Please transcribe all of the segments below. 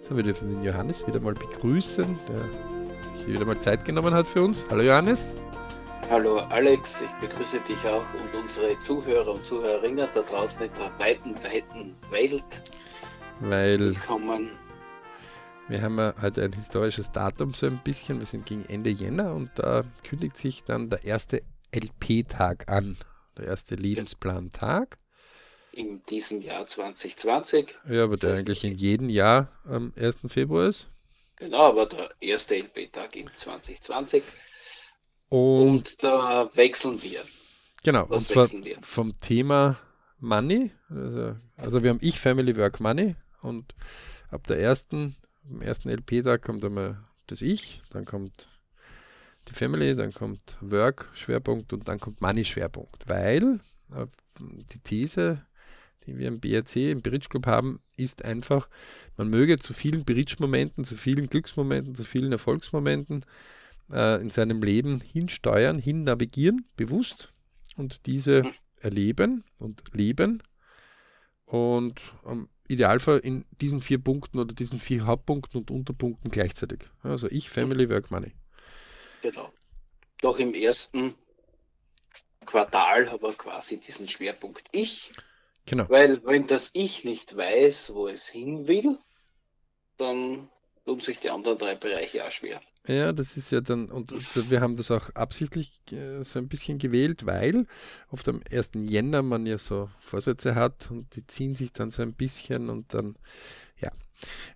So, wir dürfen den Johannes wieder mal begrüßen, der sich wieder mal Zeit genommen hat für uns. Hallo Johannes. Hallo Alex, ich begrüße dich auch und unsere Zuhörer und Zuhörerinnen da draußen in der weiten, weiten Welt. Weil Willkommen. wir haben ja heute ein historisches Datum so ein bisschen. Wir sind gegen Ende Jänner und da kündigt sich dann der erste LP-Tag an. Der erste Lebensplantag. In diesem Jahr 2020. Ja, aber Das der eigentlich in jedem Jahr am 1. Februar ist. Genau, aber der erste LP-Tag im 2020. Und Und da wechseln wir. genau, was und zwar wechseln wir? vom Thema Money. Also, also wir haben Ich, Family, Work, Money. Und ab der ersten, am ersten LP-Tag kommt einmal das Ich, dann kommt die Family, dann kommt Work, Schwerpunkt und dann kommt Money, Schwerpunkt. Weil äh, die These, die wir im BRC, im Bridge Club haben, ist einfach, man möge zu vielen Bridge-Momenten, zu vielen Glücksmomenten, zu vielen Erfolgsmomenten äh, in seinem Leben hinsteuern, hin navigieren, bewusst und diese erleben und leben und im Idealfall in diesen vier Punkten oder diesen vier Hauptpunkten und Unterpunkten gleichzeitig. Also ich, Family, Work, Money. Genau. Doch im ersten Quartal haben wir quasi diesen Schwerpunkt Ich. Genau. Weil wenn das Ich nicht weiß, wo es hin will, dann tun sich die anderen drei Bereiche auch schwer. Ja, das ist ja dann, und wir haben das auch absichtlich äh, so ein bisschen gewählt, weil oft am 1. Jänner man ja so Vorsätze hat und die ziehen sich dann so ein bisschen und dann, ja.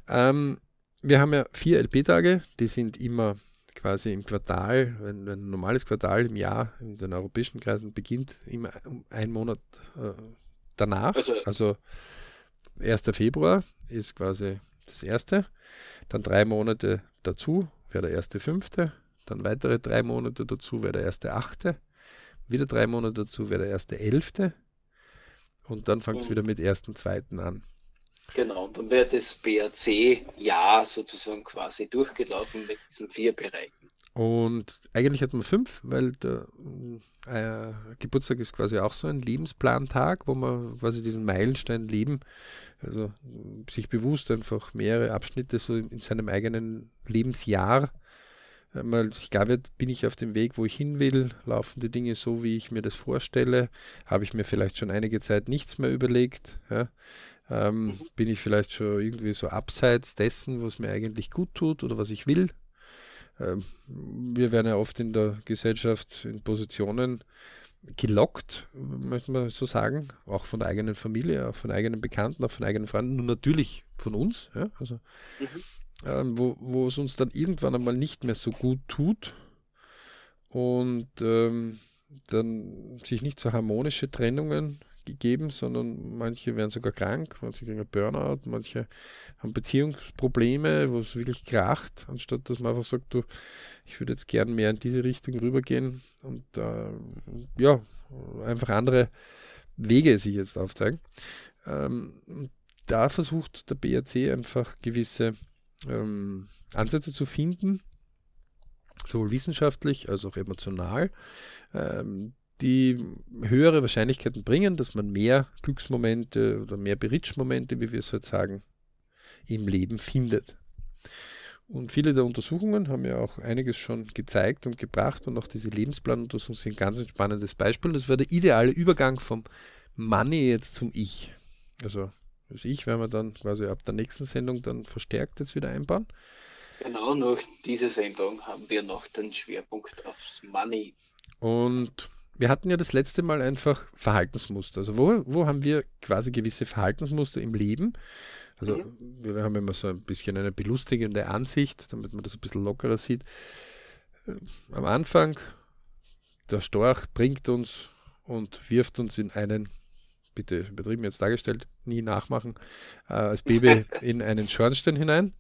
Ähm, wir haben ja vier LP-Tage, die sind immer quasi im Quartal, wenn, wenn ein normales Quartal im Jahr in den europäischen Kreisen beginnt, immer um einen Monat äh, danach. Also- Also 1. Februar ist quasi das erste, dann drei Monate dazu wäre der erste fünfte, dann weitere drei Monate dazu wäre der erste achte, wieder drei Monate dazu wäre der erste elfte und dann fängt es Mhm. wieder mit ersten zweiten an. Genau, und dann wird das BRC-Jahr sozusagen quasi durchgelaufen mit diesen vier Bereichen. Und eigentlich hat man fünf, weil der äh, Geburtstag ist quasi auch so ein Lebensplantag, wo man quasi diesen Meilenstein leben, also sich bewusst einfach mehrere Abschnitte so in, in seinem eigenen Lebensjahr äh, mal sich klar wird, bin ich auf dem Weg, wo ich hin will, laufen die Dinge so, wie ich mir das vorstelle, habe ich mir vielleicht schon einige Zeit nichts mehr überlegt, ja? ähm, Mhm. bin ich vielleicht schon irgendwie so abseits dessen, was mir eigentlich gut tut oder was ich will. Ähm, wir werden ja oft in der Gesellschaft in Positionen gelockt, möchte man so sagen, auch von der eigenen Familie, auch von eigenen Bekannten, auch von eigenen Freunden, nur natürlich von uns, ja, also, Mhm. ähm, wo, wo es uns dann irgendwann einmal nicht mehr so gut tut und ähm, dann sich nicht so harmonische Trennungen gegeben, sondern manche werden sogar krank, manche kriegen Burnout, manche haben Beziehungsprobleme, wo es wirklich kracht, anstatt dass man einfach sagt, du, ich würde jetzt gern mehr in diese Richtung rübergehen und äh, ja, einfach andere Wege sich jetzt aufzeigen. Ähm, da versucht der BRC einfach gewisse ähm, Ansätze zu finden, sowohl wissenschaftlich als auch emotional, ähm, die höhere Wahrscheinlichkeiten bringen, dass man mehr Glücksmomente oder mehr Berichtsmomente, wie wir es heute sagen, im Leben findet. Und viele der Untersuchungen haben ja auch einiges schon gezeigt und gebracht und auch diese Lebensplanuntersuchungen sind ganz ein spannendes Beispiel. Das wäre der ideale Übergang vom Money jetzt zum Ich. Also das Ich werden wir dann quasi ab der nächsten Sendung dann verstärkt jetzt wieder einbauen. Genau, nur diese Sendung haben wir noch den Schwerpunkt aufs Money. Und wir hatten ja das letzte Mal einfach Verhaltensmuster. Also wo, wo haben wir quasi gewisse Verhaltensmuster im Leben? Also wir haben immer so ein bisschen eine belustigende Ansicht, damit man das ein bisschen lockerer sieht. Äh, Am Anfang, der Storch bringt uns und wirft uns in einen, bitte übertrieben jetzt dargestellt, nie nachmachen, äh, als Baby in einen Schornstein hinein.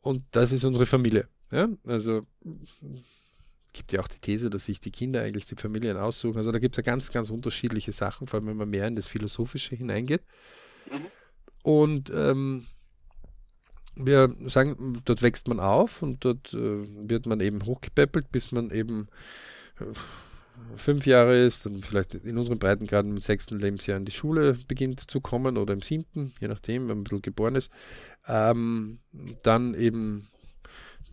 Und das ist unsere Familie. Ja? Also gibt ja auch die These, dass sich die Kinder eigentlich die Familien aussuchen. Also da gibt es ja ganz, ganz unterschiedliche Sachen, vor allem wenn man mehr in das Philosophische hineingeht. Mhm. Und ähm, wir sagen, dort wächst man auf und dort äh, wird man eben hochgepäppelt, bis man eben äh, fünf Jahre ist, dann vielleicht in unseren Breitengraden im sechsten Lebensjahr in die Schule beginnt zu kommen oder im siebten, je nachdem, wenn man ein bisschen geboren ist. Ähm, dann eben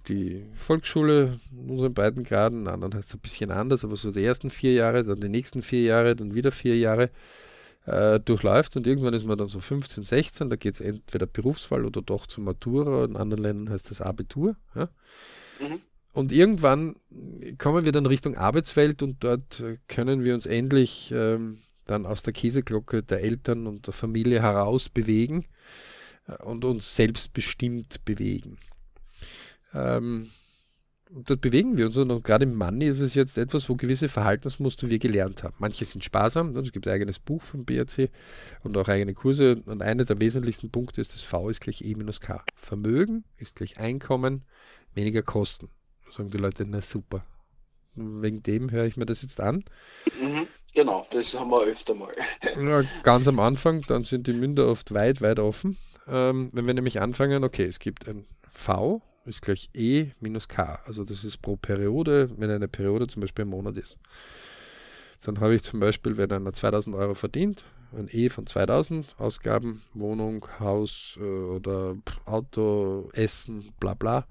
die Volksschule in unseren beiden Graden, anderen heißt es ein bisschen anders, aber so die ersten vier Jahre, dann die nächsten vier Jahre, dann wieder vier Jahre äh, durchläuft und irgendwann ist man dann so 15, 16, da geht es entweder Berufswahl oder doch zur Matura, in anderen Ländern heißt das Abitur. Ja? Mhm. Und irgendwann kommen wir dann Richtung Arbeitswelt und dort können wir uns endlich ähm, dann aus der Käseglocke der Eltern und der Familie heraus bewegen äh, und uns selbstbestimmt bewegen. Ähm, und dort bewegen wir uns und gerade im Money ist es jetzt etwas, wo gewisse Verhaltensmuster wir gelernt haben. Manche sind sparsam, es gibt ein eigenes Buch vom BRC und auch eigene Kurse und einer der wesentlichsten Punkte ist, das V ist gleich E minus K. Vermögen ist gleich Einkommen, weniger Kosten. Da sagen die Leute, na super. Wegen dem höre ich mir das jetzt an. Mhm, genau, das haben wir öfter mal. Ja, ganz am Anfang, dann sind die Münder oft weit, weit offen. Ähm, wenn wir nämlich anfangen, okay, es gibt ein V, ist gleich E minus K. Also das ist pro Periode, wenn eine Periode zum Beispiel ein Monat ist. Dann habe ich zum Beispiel, wenn einer 2000 Euro verdient, ein E von 2000, Ausgaben, Wohnung, Haus äh, oder Auto, Essen, bla bla,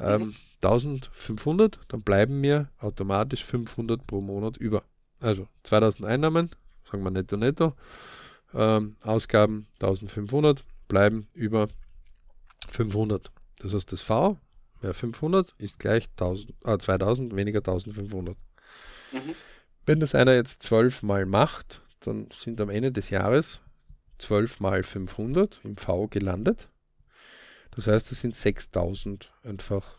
ähm, mhm. 1500, dann bleiben mir automatisch 500 pro Monat über. Also 2000 Einnahmen, sagen wir netto netto, ähm, Ausgaben 1500, bleiben über 500. Das heißt, das V wäre 500 ist gleich 1000, äh, 2000 weniger 1500. Mhm. Wenn das einer jetzt 12 mal macht, dann sind am Ende des Jahres 12 mal 500 im V gelandet. Das heißt, das sind 6000 einfach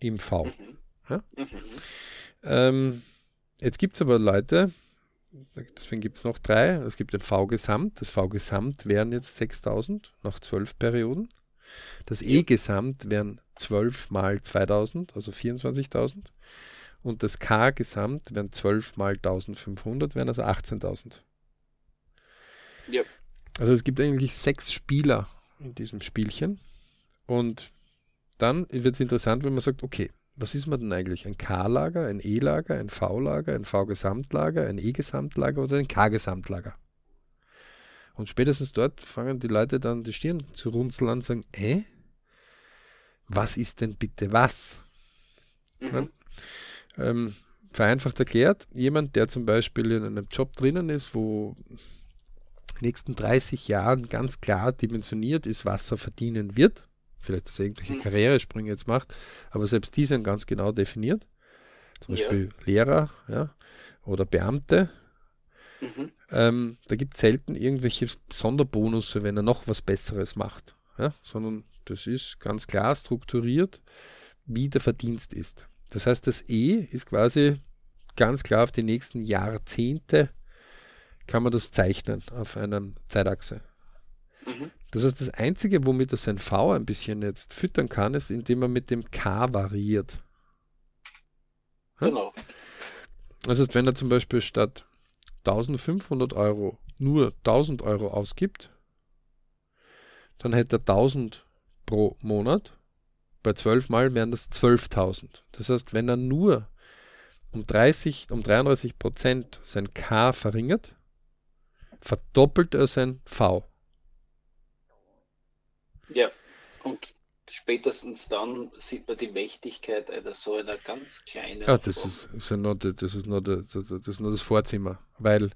im V. Mhm. Ja? Mhm. Ähm, jetzt gibt es aber Leute, deswegen gibt es noch drei. Es gibt den V-Gesamt. Das V-Gesamt wären jetzt 6000 nach 12 Perioden. Das E-Gesamt wären 12 mal 2000, also 24.000. Und das K-Gesamt wären 12 mal 1500, wären also 18.000. Ja. Also es gibt eigentlich sechs Spieler in diesem Spielchen. Und dann wird es interessant, wenn man sagt, okay, was ist man denn eigentlich? Ein K-Lager, ein E-Lager, ein V-Lager, ein V-Gesamtlager, ein E-Gesamtlager oder ein K-Gesamtlager? Und spätestens dort fangen die Leute dann die Stirn zu runzeln und sagen, äh, was ist denn bitte was? Mhm. Ja? Ähm, vereinfacht erklärt, jemand, der zum Beispiel in einem Job drinnen ist, wo in den nächsten 30 Jahren ganz klar dimensioniert ist, was er verdienen wird, vielleicht dass er irgendwelche mhm. Karrieresprünge jetzt macht, aber selbst die sind ganz genau definiert. Zum Beispiel ja. Lehrer ja, oder Beamte, Mhm. Ähm, da gibt es selten irgendwelche Sonderbonusse, wenn er noch was Besseres macht, ja? sondern das ist ganz klar strukturiert, wie der Verdienst ist. Das heißt, das E ist quasi ganz klar auf die nächsten Jahrzehnte kann man das zeichnen auf einer Zeitachse. Mhm. Das heißt, das Einzige, womit er sein V ein bisschen jetzt füttern kann, ist, indem er mit dem K variiert. Genau. Das heißt, wenn er zum Beispiel statt 1500 Euro nur 1000 Euro ausgibt, dann hätte er 1000 pro Monat. Bei 12 Mal wären das 12.000. Das heißt, wenn er nur um 30, um 33 Prozent sein K verringert, verdoppelt er sein V. Ja, und spätestens dann sieht man die Mächtigkeit einer so einer ganz kleinen. Ja, das ist, ist ja nur, das, ist nur das, das ist nur das Vorzimmer. Weil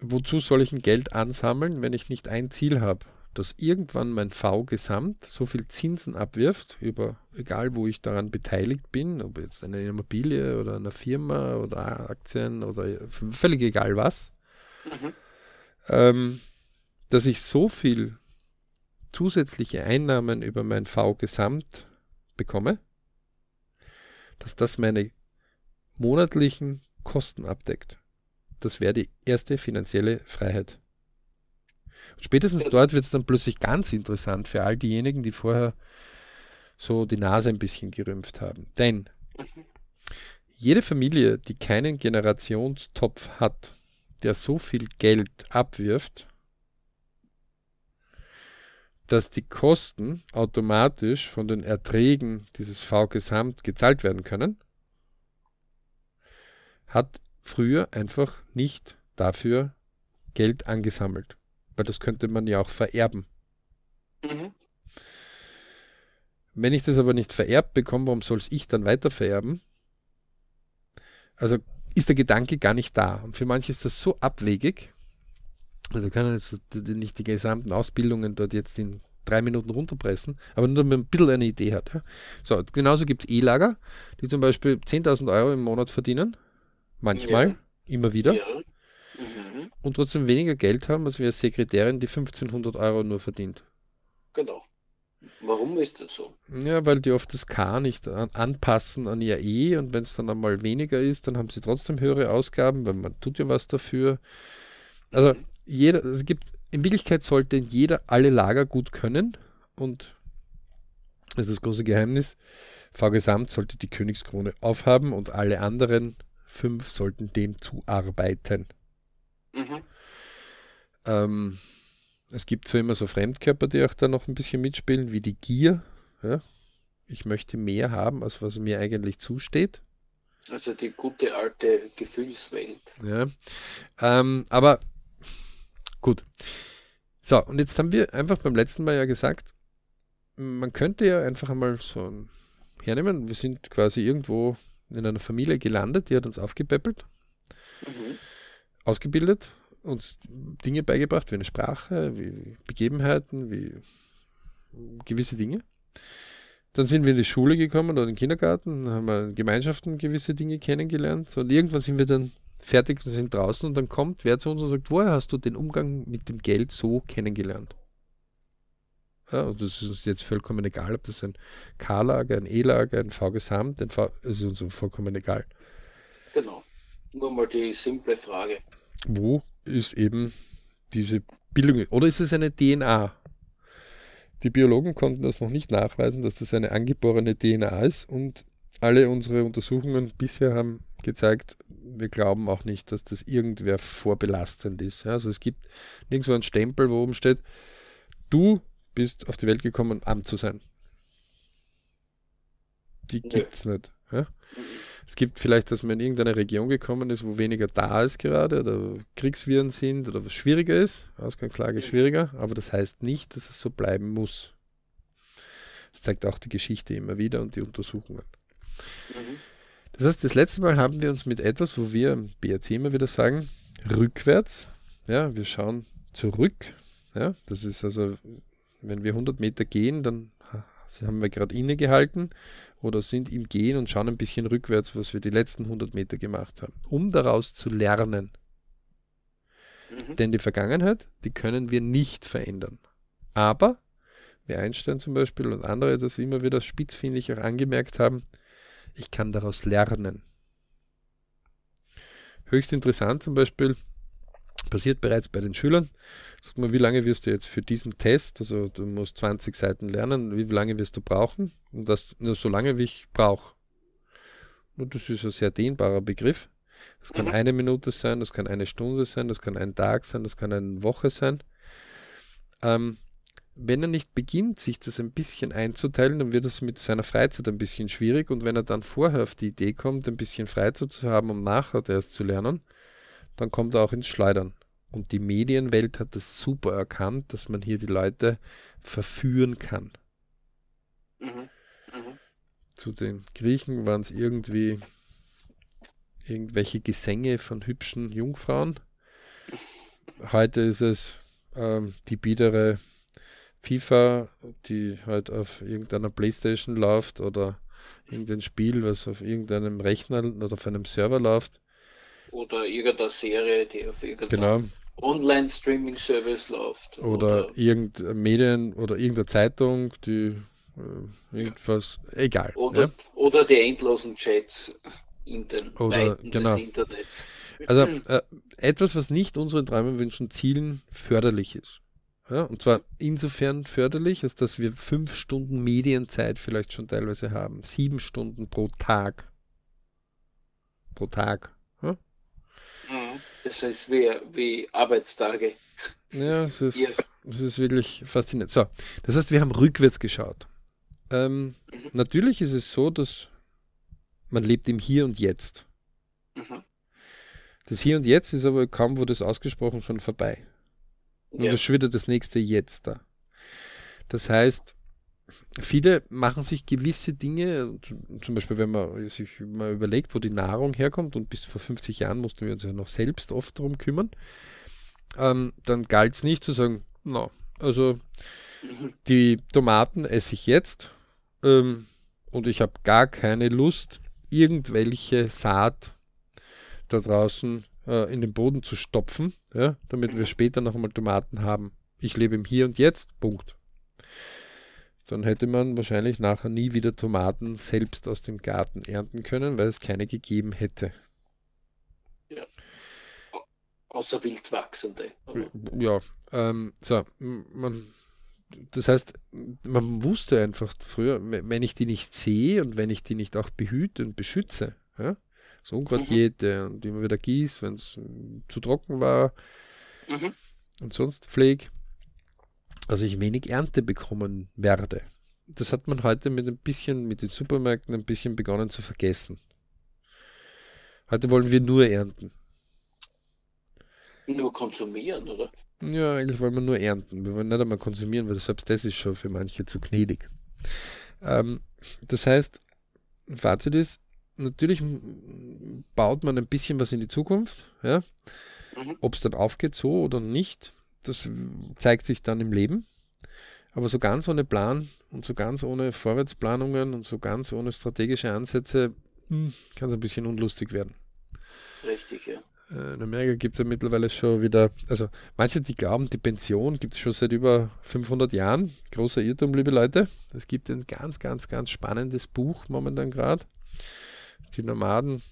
wozu soll ich ein Geld ansammeln, wenn ich nicht ein Ziel habe? Dass irgendwann mein V-Gesamt so viel Zinsen abwirft, über egal wo ich daran beteiligt bin, ob jetzt eine Immobilie oder eine Firma oder Aktien oder völlig egal was, mhm. ähm, dass ich so viel zusätzliche Einnahmen über mein V-Gesamt bekomme, dass das meine monatlichen Kosten abdeckt. Das wäre die erste finanzielle Freiheit. Und spätestens dort wird es dann plötzlich ganz interessant für all diejenigen, die vorher so die Nase ein bisschen gerümpft haben. Denn jede Familie, die keinen Generationstopf hat, der so viel Geld abwirft, dass die Kosten automatisch von den Erträgen dieses V-Gesamt gezahlt werden können, hat früher einfach nicht dafür Geld angesammelt. Weil das könnte man ja auch vererben. Mhm. Wenn ich das aber nicht vererbt bekomme, warum soll es ich dann weiter vererben? Also ist der Gedanke gar nicht da. Und für manche ist das so abwegig. Wir können jetzt nicht die gesamten Ausbildungen dort jetzt in drei Minuten runterpressen, aber nur, damit man ein bisschen eine Idee hat. Ja. So, genauso gibt es E-Lager, die zum Beispiel 10.000 Euro im Monat verdienen. Manchmal, ja. immer wieder. Ja. Mhm. Und trotzdem weniger Geld haben, als wir als Sekretärin, die 1500 Euro nur verdient. Genau. Warum ist das so? Ja, weil die oft das K nicht an, anpassen an ihr E und wenn es dann einmal weniger ist, dann haben sie trotzdem höhere Ausgaben, weil man tut ja was dafür. Also mhm. Jeder, es gibt, in Wirklichkeit sollte jeder alle Lager gut können und das ist das große Geheimnis. V-Gesamt sollte die Königskrone aufhaben und alle anderen fünf sollten dem zuarbeiten. Mhm. Ähm, es gibt zwar immer so Fremdkörper, die auch da noch ein bisschen mitspielen, wie die Gier. Ja? Ich möchte mehr haben, als was mir eigentlich zusteht. Also die gute alte Gefühlswelt. Ja. Ähm, aber gut. So, und jetzt haben wir einfach beim letzten Mal ja gesagt, man könnte ja einfach einmal so hernehmen. Wir sind quasi irgendwo in einer Familie gelandet, die hat uns aufgepäppelt, mhm. ausgebildet uns Dinge beigebracht, wie eine Sprache, wie Begebenheiten, wie gewisse Dinge. Dann sind wir in die Schule gekommen oder in den Kindergarten, haben wir in Gemeinschaften gewisse Dinge kennengelernt. Und irgendwann sind wir dann fertig und sind draußen und dann kommt wer zu uns und sagt, woher hast du den Umgang mit dem Geld so kennengelernt? Ja, und das ist uns jetzt vollkommen egal, ob das ein K-Lager, ein E-Lager, ein V-Gesamt, ein V, ist uns vollkommen egal. Genau. Nur mal die simple Frage. Wo ist eben diese Bildung. Oder ist es eine DNA? Die Biologen konnten das noch nicht nachweisen, dass das eine angeborene DNA ist und alle unsere Untersuchungen bisher haben gezeigt, wir glauben auch nicht, dass das irgendwer vorbelastend ist. Also es gibt nirgendwo einen Stempel, wo oben steht, du bist auf die Welt gekommen, um arm zu sein. Die gibt es nicht. Ja? Mhm. Es gibt vielleicht, dass man in irgendeine Region gekommen ist, wo weniger da ist gerade oder Kriegsviren sind oder was schwieriger ist. Ausgangslage ist schwieriger, aber das heißt nicht, dass es so bleiben muss. Das zeigt auch die Geschichte immer wieder und die Untersuchungen. Mhm. Das heißt, das letzte Mal haben wir uns mit etwas, wo wir im BRC immer wieder sagen, rückwärts, ja, wir schauen zurück. Ja, das ist also, wenn wir 100 Meter gehen, dann haben wir gerade innegehalten oder sind im Gehen und schauen ein bisschen rückwärts, was wir die letzten 100 Meter gemacht haben, um daraus zu lernen. Mhm. Denn die Vergangenheit, die können wir nicht verändern. Aber, wie Einstein zum Beispiel und andere das immer wieder spitzfindig auch angemerkt haben, ich kann daraus lernen. Höchst interessant zum Beispiel, passiert bereits bei den Schülern. Sag mal, wie lange wirst du jetzt für diesen Test, also du musst 20 Seiten lernen, wie lange wirst du brauchen? Und das nur so lange, wie ich brauche. Das ist ein sehr dehnbarer Begriff. Das kann mhm. eine Minute sein, das kann eine Stunde sein, das kann ein Tag sein, das kann eine Woche sein. Ähm, wenn er nicht beginnt, sich das ein bisschen einzuteilen, dann wird es mit seiner Freizeit ein bisschen schwierig. Und wenn er dann vorher auf die Idee kommt, ein bisschen Freizeit zu haben, um nachher erst zu lernen, dann kommt er auch ins Schleudern. Und die Medienwelt hat das super erkannt, dass man hier die Leute verführen kann. Mhm. Mhm. Zu den Griechen waren es irgendwie irgendwelche Gesänge von hübschen Jungfrauen. Heute ist es ähm, die biedere FIFA, die halt auf irgendeiner Playstation läuft oder irgendein Spiel, was auf irgendeinem Rechner oder auf einem Server läuft. Oder irgendeine Serie, die auf irgendeinem genau. Online-Streaming-Service läuft. Oder, oder irgendeine Medien oder irgendeine Zeitung, die äh, irgendwas, egal. Oder, ja? oder die endlosen Chats in den oder, Weiten genau. des Internets. Also äh, etwas, was nicht unseren Träumen, Wünschen, Zielen förderlich ist. Ja, und zwar insofern förderlich, als dass wir fünf Stunden Medienzeit vielleicht schon teilweise haben. Sieben Stunden pro Tag. Pro Tag. Mhm. Das ist wie, wie Arbeitstage. Ja, es ist, es ist wirklich faszinierend. So, das heißt, wir haben rückwärts geschaut. Ähm, mhm. Natürlich ist es so, dass man lebt im Hier und Jetzt. Mhm. Das Hier und Jetzt ist aber kaum wo das ausgesprochen schon vorbei. Und ja. das ist wieder das nächste Jetzt da. Das heißt, viele machen sich gewisse Dinge, zum Beispiel wenn man sich mal überlegt, wo die Nahrung herkommt, und bis vor 50 Jahren mussten wir uns ja noch selbst oft darum kümmern, ähm, dann galt es nicht zu sagen, na, no, also mhm. die Tomaten esse ich jetzt ähm, und ich habe gar keine Lust, irgendwelche Saat da draußen äh, in den Boden zu stopfen, ja, damit wir später noch einmal Tomaten haben. Ich lebe im Hier und Jetzt, Punkt. Dann hätte man wahrscheinlich nachher nie wieder Tomaten selbst aus dem Garten ernten können, weil es keine gegeben hätte. Ja. Außer wildwachsende. Ja, ähm, so, man, das heißt, man wusste einfach früher, wenn ich die nicht sehe und wenn ich die nicht auch behüte und beschütze, ja, so Ungratjäte mhm. und immer wieder gieß, wenn es zu trocken war mhm. und sonst pfleg, also ich wenig Ernte bekommen werde. Das hat man heute mit ein bisschen, mit den Supermärkten ein bisschen begonnen zu vergessen. Heute wollen wir nur ernten. Nur konsumieren, oder? Ja, eigentlich wollen wir nur ernten. Wir wollen nicht einmal konsumieren, weil selbst das ist schon für manche zu gnädig. Ähm, das heißt, Fazit ist, natürlich baut man ein bisschen was in die Zukunft. Ja? Mhm. Ob es dann aufgeht so oder nicht, das zeigt sich dann im Leben. Aber so ganz ohne Plan und so ganz ohne Vorwärtsplanungen und so ganz ohne strategische Ansätze hm, kann es ein bisschen unlustig werden. Richtig, ja. Äh, in Amerika gibt es ja mittlerweile schon wieder, also manche, die glauben, die Pension gibt es schon seit über 500 Jahren. Großer Irrtum, liebe Leute. Es gibt ein ganz, ganz, ganz spannendes Buch momentan gerade die Nomaden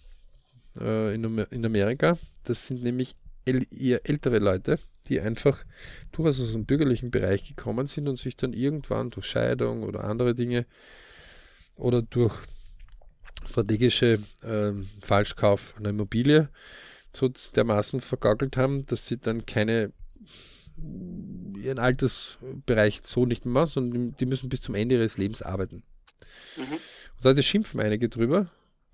äh, in, in Amerika. Das sind nämlich eher ältere Leute, die einfach durchaus aus dem bürgerlichen Bereich gekommen sind und sich dann irgendwann durch Scheidung oder andere Dinge oder durch strategische äh, Falschkauf einer Immobilie so dermaßen vergaukelt haben, dass sie dann keine ihren Altersbereich so nicht mehr machen, sondern die müssen bis zum Ende ihres Lebens arbeiten. Mhm. Und heute schimpfen einige drüber,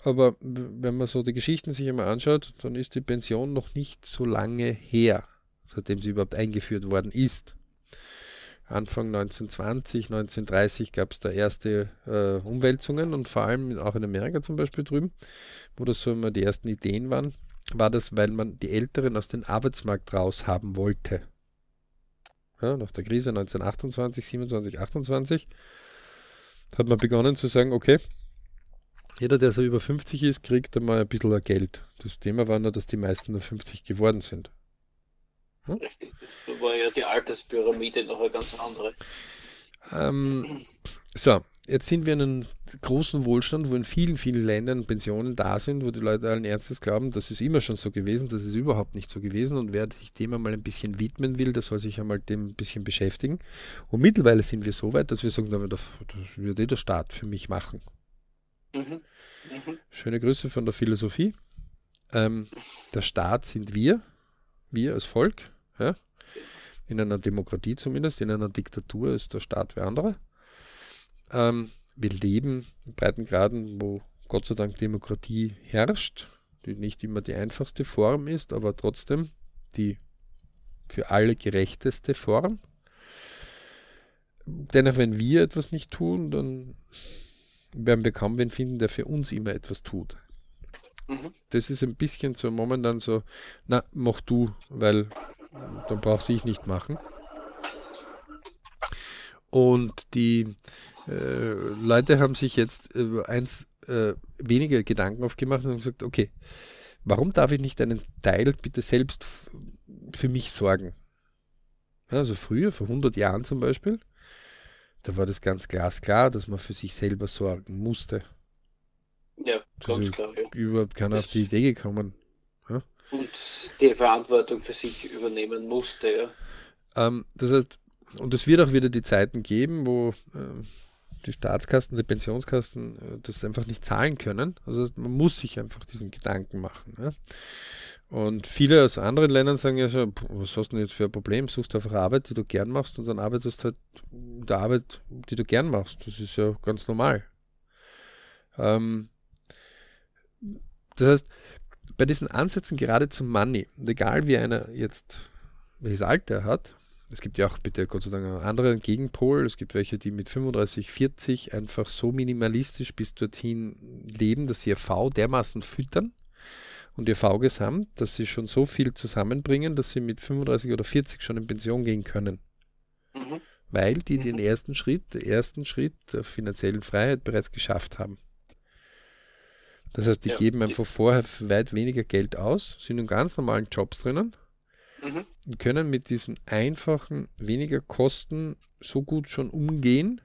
aber wenn man so die Geschichten sich einmal anschaut, dann ist die Pension noch nicht so lange her, seitdem sie überhaupt eingeführt worden ist. Anfang 1920, 1930 gab es da erste äh, Umwälzungen und vor allem auch in Amerika zum Beispiel drüben, wo das so immer die ersten Ideen waren, war das, weil man die Älteren aus dem Arbeitsmarkt raus haben wollte. Ja, nach der Krise 1928, 27, 28 hat man begonnen zu sagen, okay, jeder, der so über 50 ist, kriegt einmal ein bisschen Geld. Das Thema war nur, dass die meisten nur 50 geworden sind. Hm? Richtig, das war ja die Alterspyramide noch eine ganz andere. Ähm, so, jetzt sind wir in einem großen Wohlstand, wo in vielen, vielen Ländern Pensionen da sind, wo die Leute allen Ernstes glauben, das ist immer schon so gewesen, das ist überhaupt nicht so gewesen und wer sich dem einmal ein bisschen widmen will, der soll sich einmal dem ein bisschen beschäftigen. Und mittlerweile sind wir so weit, dass wir sagen, das, das wird eh der Staat für mich machen. Mhm. Mhm. Schöne Grüße von der Philosophie. Ähm, der Staat sind wir, wir als Volk. Ja? In einer Demokratie zumindest, in einer Diktatur ist der Staat wer andere. Ähm, wir leben in Breitengraden, wo Gott sei Dank Demokratie herrscht, die nicht immer die einfachste Form ist, aber trotzdem die für alle gerechteste Form. Dennoch, wenn wir etwas nicht tun, dann werden wir kaum wen finden, der für uns immer etwas tut. Mhm. Das ist ein bisschen so momentan so, na, mach du, weil dann brauchst ich nicht machen. Und die äh, Leute haben sich jetzt äh, eins äh, weniger Gedanken aufgemacht und haben gesagt, okay, warum darf ich nicht einen Teil bitte selbst für mich sorgen? Also früher, vor 100 Jahren zum Beispiel, da war das ganz glasklar, dass man für sich selber sorgen musste. Ja, ganz klar. Ja. Überhaupt keiner auf die Idee gekommen. Ja? Und die Verantwortung für sich übernehmen musste, ja. Ähm, das heißt, und es wird auch wieder die Zeiten geben, wo äh, die Staatskassen, die Pensionskassen äh, das einfach nicht zahlen können. Also man muss sich einfach diesen Gedanken machen. Ja? Und viele aus anderen Ländern sagen ja so, was hast du denn jetzt für ein Problem? Suchst du einfach Arbeit, die du gern machst und dann arbeitest halt der Arbeit, die du gern machst. Das ist ja ganz normal. Ähm, das heißt, bei diesen Ansätzen gerade zum Money, egal wie einer jetzt, welches Alter er hat, es gibt ja auch bitte Gott sei Dank einen anderen Gegenpol. Es gibt welche, die mit 35, 40 einfach so minimalistisch bis dorthin leben, dass sie ihr V dermaßen füttern und ihr V-Gesamt, dass sie schon so viel zusammenbringen, dass sie mit 35 oder 40 schon in Pension gehen können. Mhm. Weil die den mhm. ersten Schritt, den ersten Schritt der finanziellen Freiheit bereits geschafft haben. Das heißt, die ja, geben einfach vorher weit weniger Geld aus, sind in ganz normalen Jobs drinnen mhm. und können mit diesen einfachen, weniger Kosten so gut schon umgehen,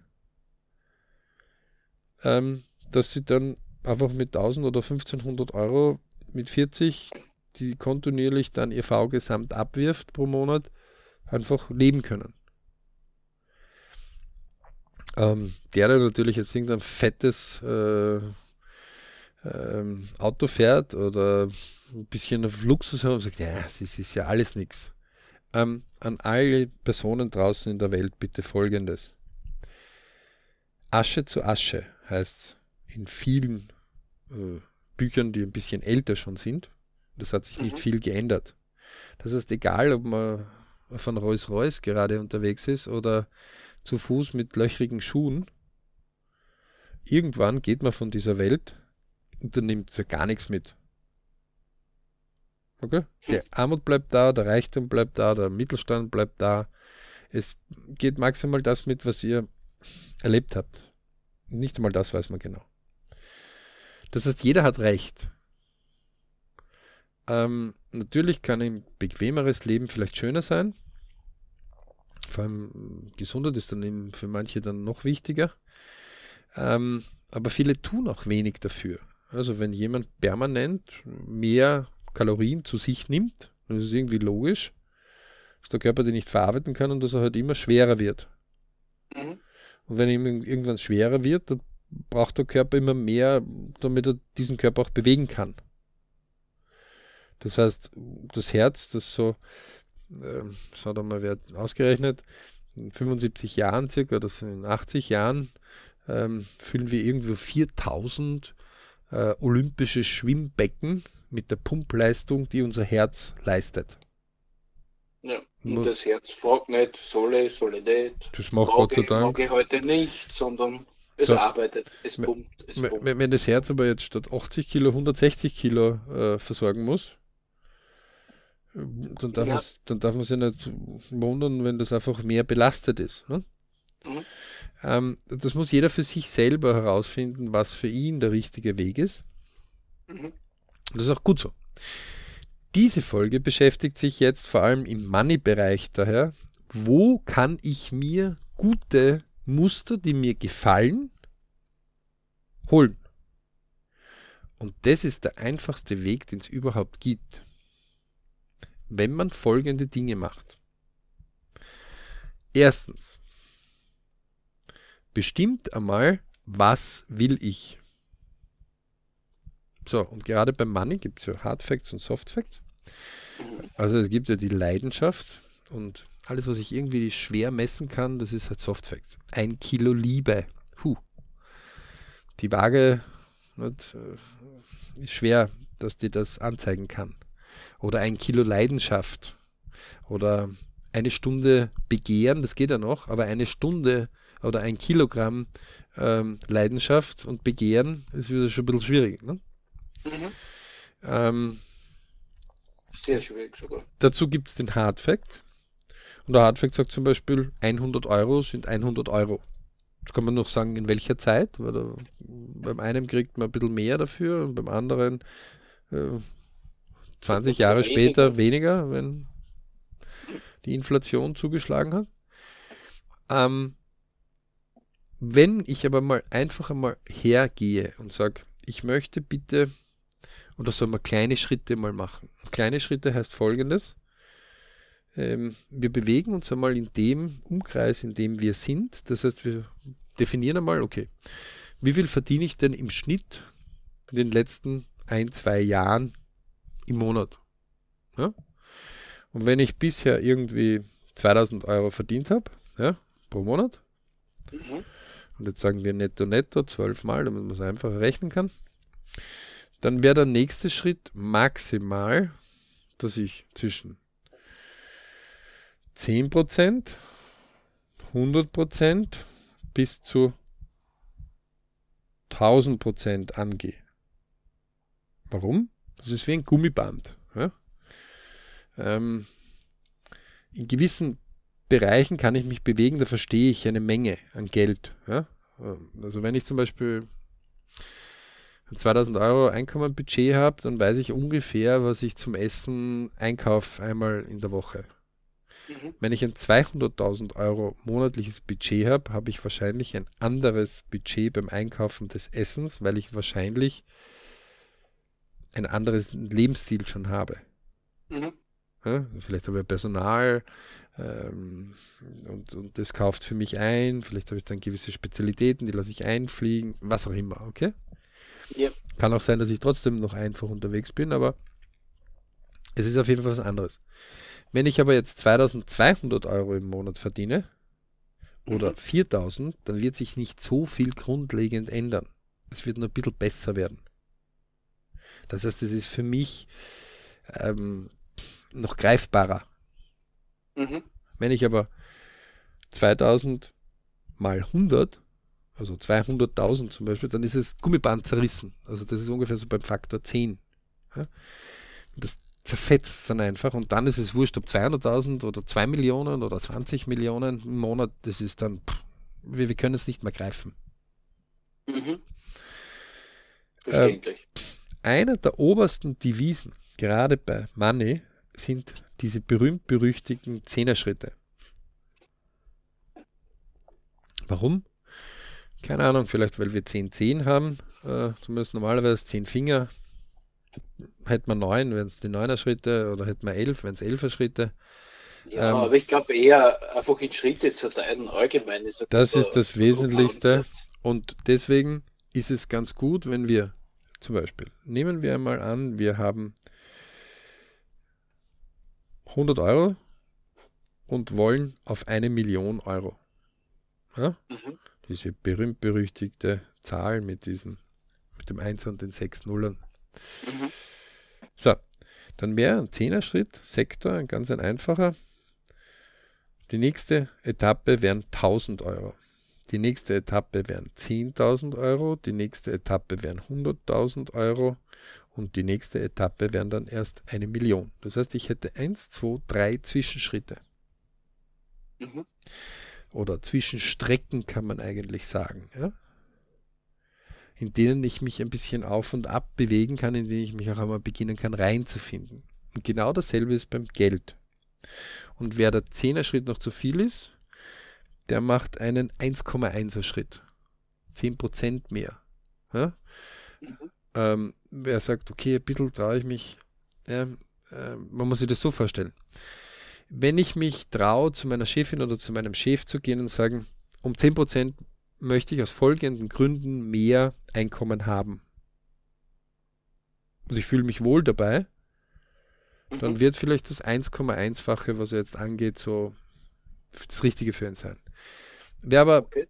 ähm, dass sie dann einfach mit 1000 oder 1500 Euro mit 40, die kontinuierlich dann ihr V-Gesamt abwirft pro Monat, einfach leben können. Ähm, der, der natürlich jetzt irgendein fettes äh, ähm, Auto fährt oder ein bisschen auf Luxus hat und sagt, ja, das ist ja alles nichts. Ähm, an alle Personen draußen in der Welt bitte folgendes. Asche zu Asche heißt in vielen äh, Büchern, die ein bisschen älter schon sind, das hat sich mhm. nicht viel geändert. Das heißt, egal ob man von Rolls-Royce gerade unterwegs ist oder zu Fuß mit löchrigen Schuhen, irgendwann geht man von dieser Welt und dann nimmt sie gar nichts mit. Okay? Der Armut bleibt da, der Reichtum bleibt da, der Mittelstand bleibt da. Es geht maximal das mit, was ihr erlebt habt. Nicht einmal das weiß man genau. Das heißt, jeder hat Recht. Ähm, natürlich kann ein bequemeres Leben vielleicht schöner sein. Vor allem Gesundheit ist dann eben für manche dann noch wichtiger. Ähm, aber viele tun auch wenig dafür. Also wenn jemand permanent mehr Kalorien zu sich nimmt, dann ist es irgendwie logisch, dass der Körper die nicht verarbeiten kann und dass er halt immer schwerer wird. Mhm. Und wenn ihm irgendwann schwerer wird, dann braucht der Körper immer mehr, damit er diesen Körper auch bewegen kann. Das heißt, das Herz, das so, äh, das hat einmal wer ausgerechnet, in 75 Jahren circa, oder in 80 Jahren, ähm, füllen wir irgendwo 4000 äh, olympische Schwimmbecken mit der Pumpleistung, die unser Herz leistet. Ja, und das Herz fragt nicht, solle, solle nicht. Das macht Gott sei Dank. Mag heute nicht, sondern es so, arbeitet, es pumpt, es pumpt. Wenn das Herz aber jetzt statt 80 Kilo 160 Kilo äh, versorgen muss, dann darf, ja. dann darf man sich nicht wundern, wenn das einfach mehr belastet ist. Ne? Mhm. Ähm, das muss jeder für sich selber herausfinden, was für ihn der richtige Weg ist. Mhm. Das ist auch gut so. Diese Folge beschäftigt sich jetzt vor allem im Money-Bereich daher, wo kann ich mir gute Muster, die mir gefallen, holen. Und das ist der einfachste Weg, den es überhaupt gibt. Wenn man folgende Dinge macht. Erstens, bestimmt einmal, was will ich. So, und gerade beim Money gibt es ja Hard Facts und Soft Facts. Also es gibt ja die Leidenschaft und alles, was ich irgendwie schwer messen kann, das ist halt Soft Facts. Ein Kilo Liebe. Huh. Die Waage nicht, äh, ist schwer, dass die das anzeigen kann. Oder ein Kilo Leidenschaft. Oder eine Stunde Begehren, das geht ja noch, aber eine Stunde oder ein Kilogramm ähm, Leidenschaft und Begehren ist wieder schon ein bisschen schwierig. Ne? Mhm. Ähm, Sehr schwierig sogar. Dazu gibt es den Hard Fact. Und der Hard Fact sagt zum Beispiel, 100 Euro sind 100 Euro. Jetzt kann man noch sagen, in welcher Zeit, weil da, beim einen kriegt man ein bisschen mehr dafür und beim anderen äh, 20 Jahre später weniger, wenn die Inflation zugeschlagen hat. Ähm, wenn ich aber mal einfach einmal hergehe und sage, ich möchte bitte, und da soll man kleine Schritte mal machen. Kleine Schritte heißt folgendes. Ähm, wir bewegen uns einmal in dem Umkreis, in dem wir sind. Das heißt, wir definieren einmal, okay, wie viel verdiene ich denn im Schnitt in den letzten ein, zwei Jahren im Monat? Ja? Und wenn ich bisher irgendwie 2000 Euro verdient habe, ja, pro Monat, mhm. Und jetzt sagen wir netto netto zwölfmal, damit man es einfach rechnen kann. dann wäre der nächste Schritt maximal, dass ich zwischen 10%, 100% bis zu 1000% angehe. Warum? Das ist wie ein Gummiband. Ja? Ähm, in gewissen Bereichen kann ich mich bewegen, da verstehe ich eine Menge an Geld. Ja? Also wenn ich zum Beispiel 2000 Euro Einkommenbudget habe, dann weiß ich ungefähr, was ich zum Essen einkaufe einmal in der Woche. Mhm. Wenn ich ein 200.000 Euro monatliches Budget habe, habe ich wahrscheinlich ein anderes Budget beim Einkaufen des Essens, weil ich wahrscheinlich ein anderes Lebensstil schon habe. Mhm. Ja, vielleicht habe ich Personal ähm, und, und das kauft für mich ein. Vielleicht habe ich dann gewisse Spezialitäten, die lasse ich einfliegen, was auch immer, okay? Ja. Kann auch sein, dass ich trotzdem noch einfach unterwegs bin, aber es ist auf jeden Fall was anderes. Wenn ich aber jetzt 2200 Euro im Monat verdiene oder mhm. 4000, dann wird sich nicht so viel grundlegend ändern. Es wird nur ein bisschen besser werden. Das heißt, es ist für mich ähm, noch greifbarer. Mhm. Wenn ich aber 2000 mal 100, also 200.000 zum Beispiel, dann ist es Gummiband zerrissen. Also das ist ungefähr so beim Faktor 10. Ja? Das zerfetzt dann einfach und dann ist es wurscht, ob 200.000 oder 2 Millionen oder 20 Millionen im Monat, das ist dann, pff, wir, wir können es nicht mehr greifen. Mhm. Verständlich. Äh, einer der obersten Devisen, gerade bei Money, sind diese berühmt-berüchtigten Zehnerschritte. Warum? Keine Ahnung, vielleicht weil wir 10 Zehen haben, äh, zumindest normalerweise 10 Finger. Hätte man 9, wenn es die 9er Schritte, oder hätte man 11, wenn es 11er Schritte. Ja, ähm, aber ich glaube eher einfach in Schritte zu teilen, allgemein ist Das ist das Wesentlichste. Und deswegen ist es ganz gut, wenn wir zum Beispiel, nehmen wir einmal an, wir haben 100 Euro und wollen auf eine Million Euro. Ja? Mhm. Diese berühmt-berüchtigte Zahl mit diesen, mit dem 1 und den 6 Nullern. Mhm. So, dann wäre ein Zehner-Schritt, Sektor, ein ganz ein einfacher. Die nächste Etappe wären 1000 Euro. Die nächste Etappe wären 10.000 Euro, die nächste Etappe wären 100.000 Euro und die nächste Etappe wären dann erst eine Million. Das heißt, ich hätte 1, 2, 3 Zwischenschritte. Mhm. Oder Zwischenstrecken kann man eigentlich sagen. Ja? In denen ich mich ein bisschen auf und ab bewegen kann, in denen ich mich auch einmal beginnen kann reinzufinden. Und genau dasselbe ist beim Geld. Und wer der Zehner-Schritt noch zu viel ist, der macht einen 1,1er Schritt. 10% mehr. Ja? Mhm. Ähm, wer sagt, okay, ein bisschen traue ich mich, ja, äh, man muss sich das so vorstellen. Wenn ich mich traue, zu meiner Chefin oder zu meinem Chef zu gehen und sagen, um 10% möchte ich aus folgenden Gründen mehr Einkommen haben. Und ich fühle mich wohl dabei, mhm. dann wird vielleicht das 1,1-fache, was er jetzt angeht, so das Richtige für ihn sein. Wer aber okay.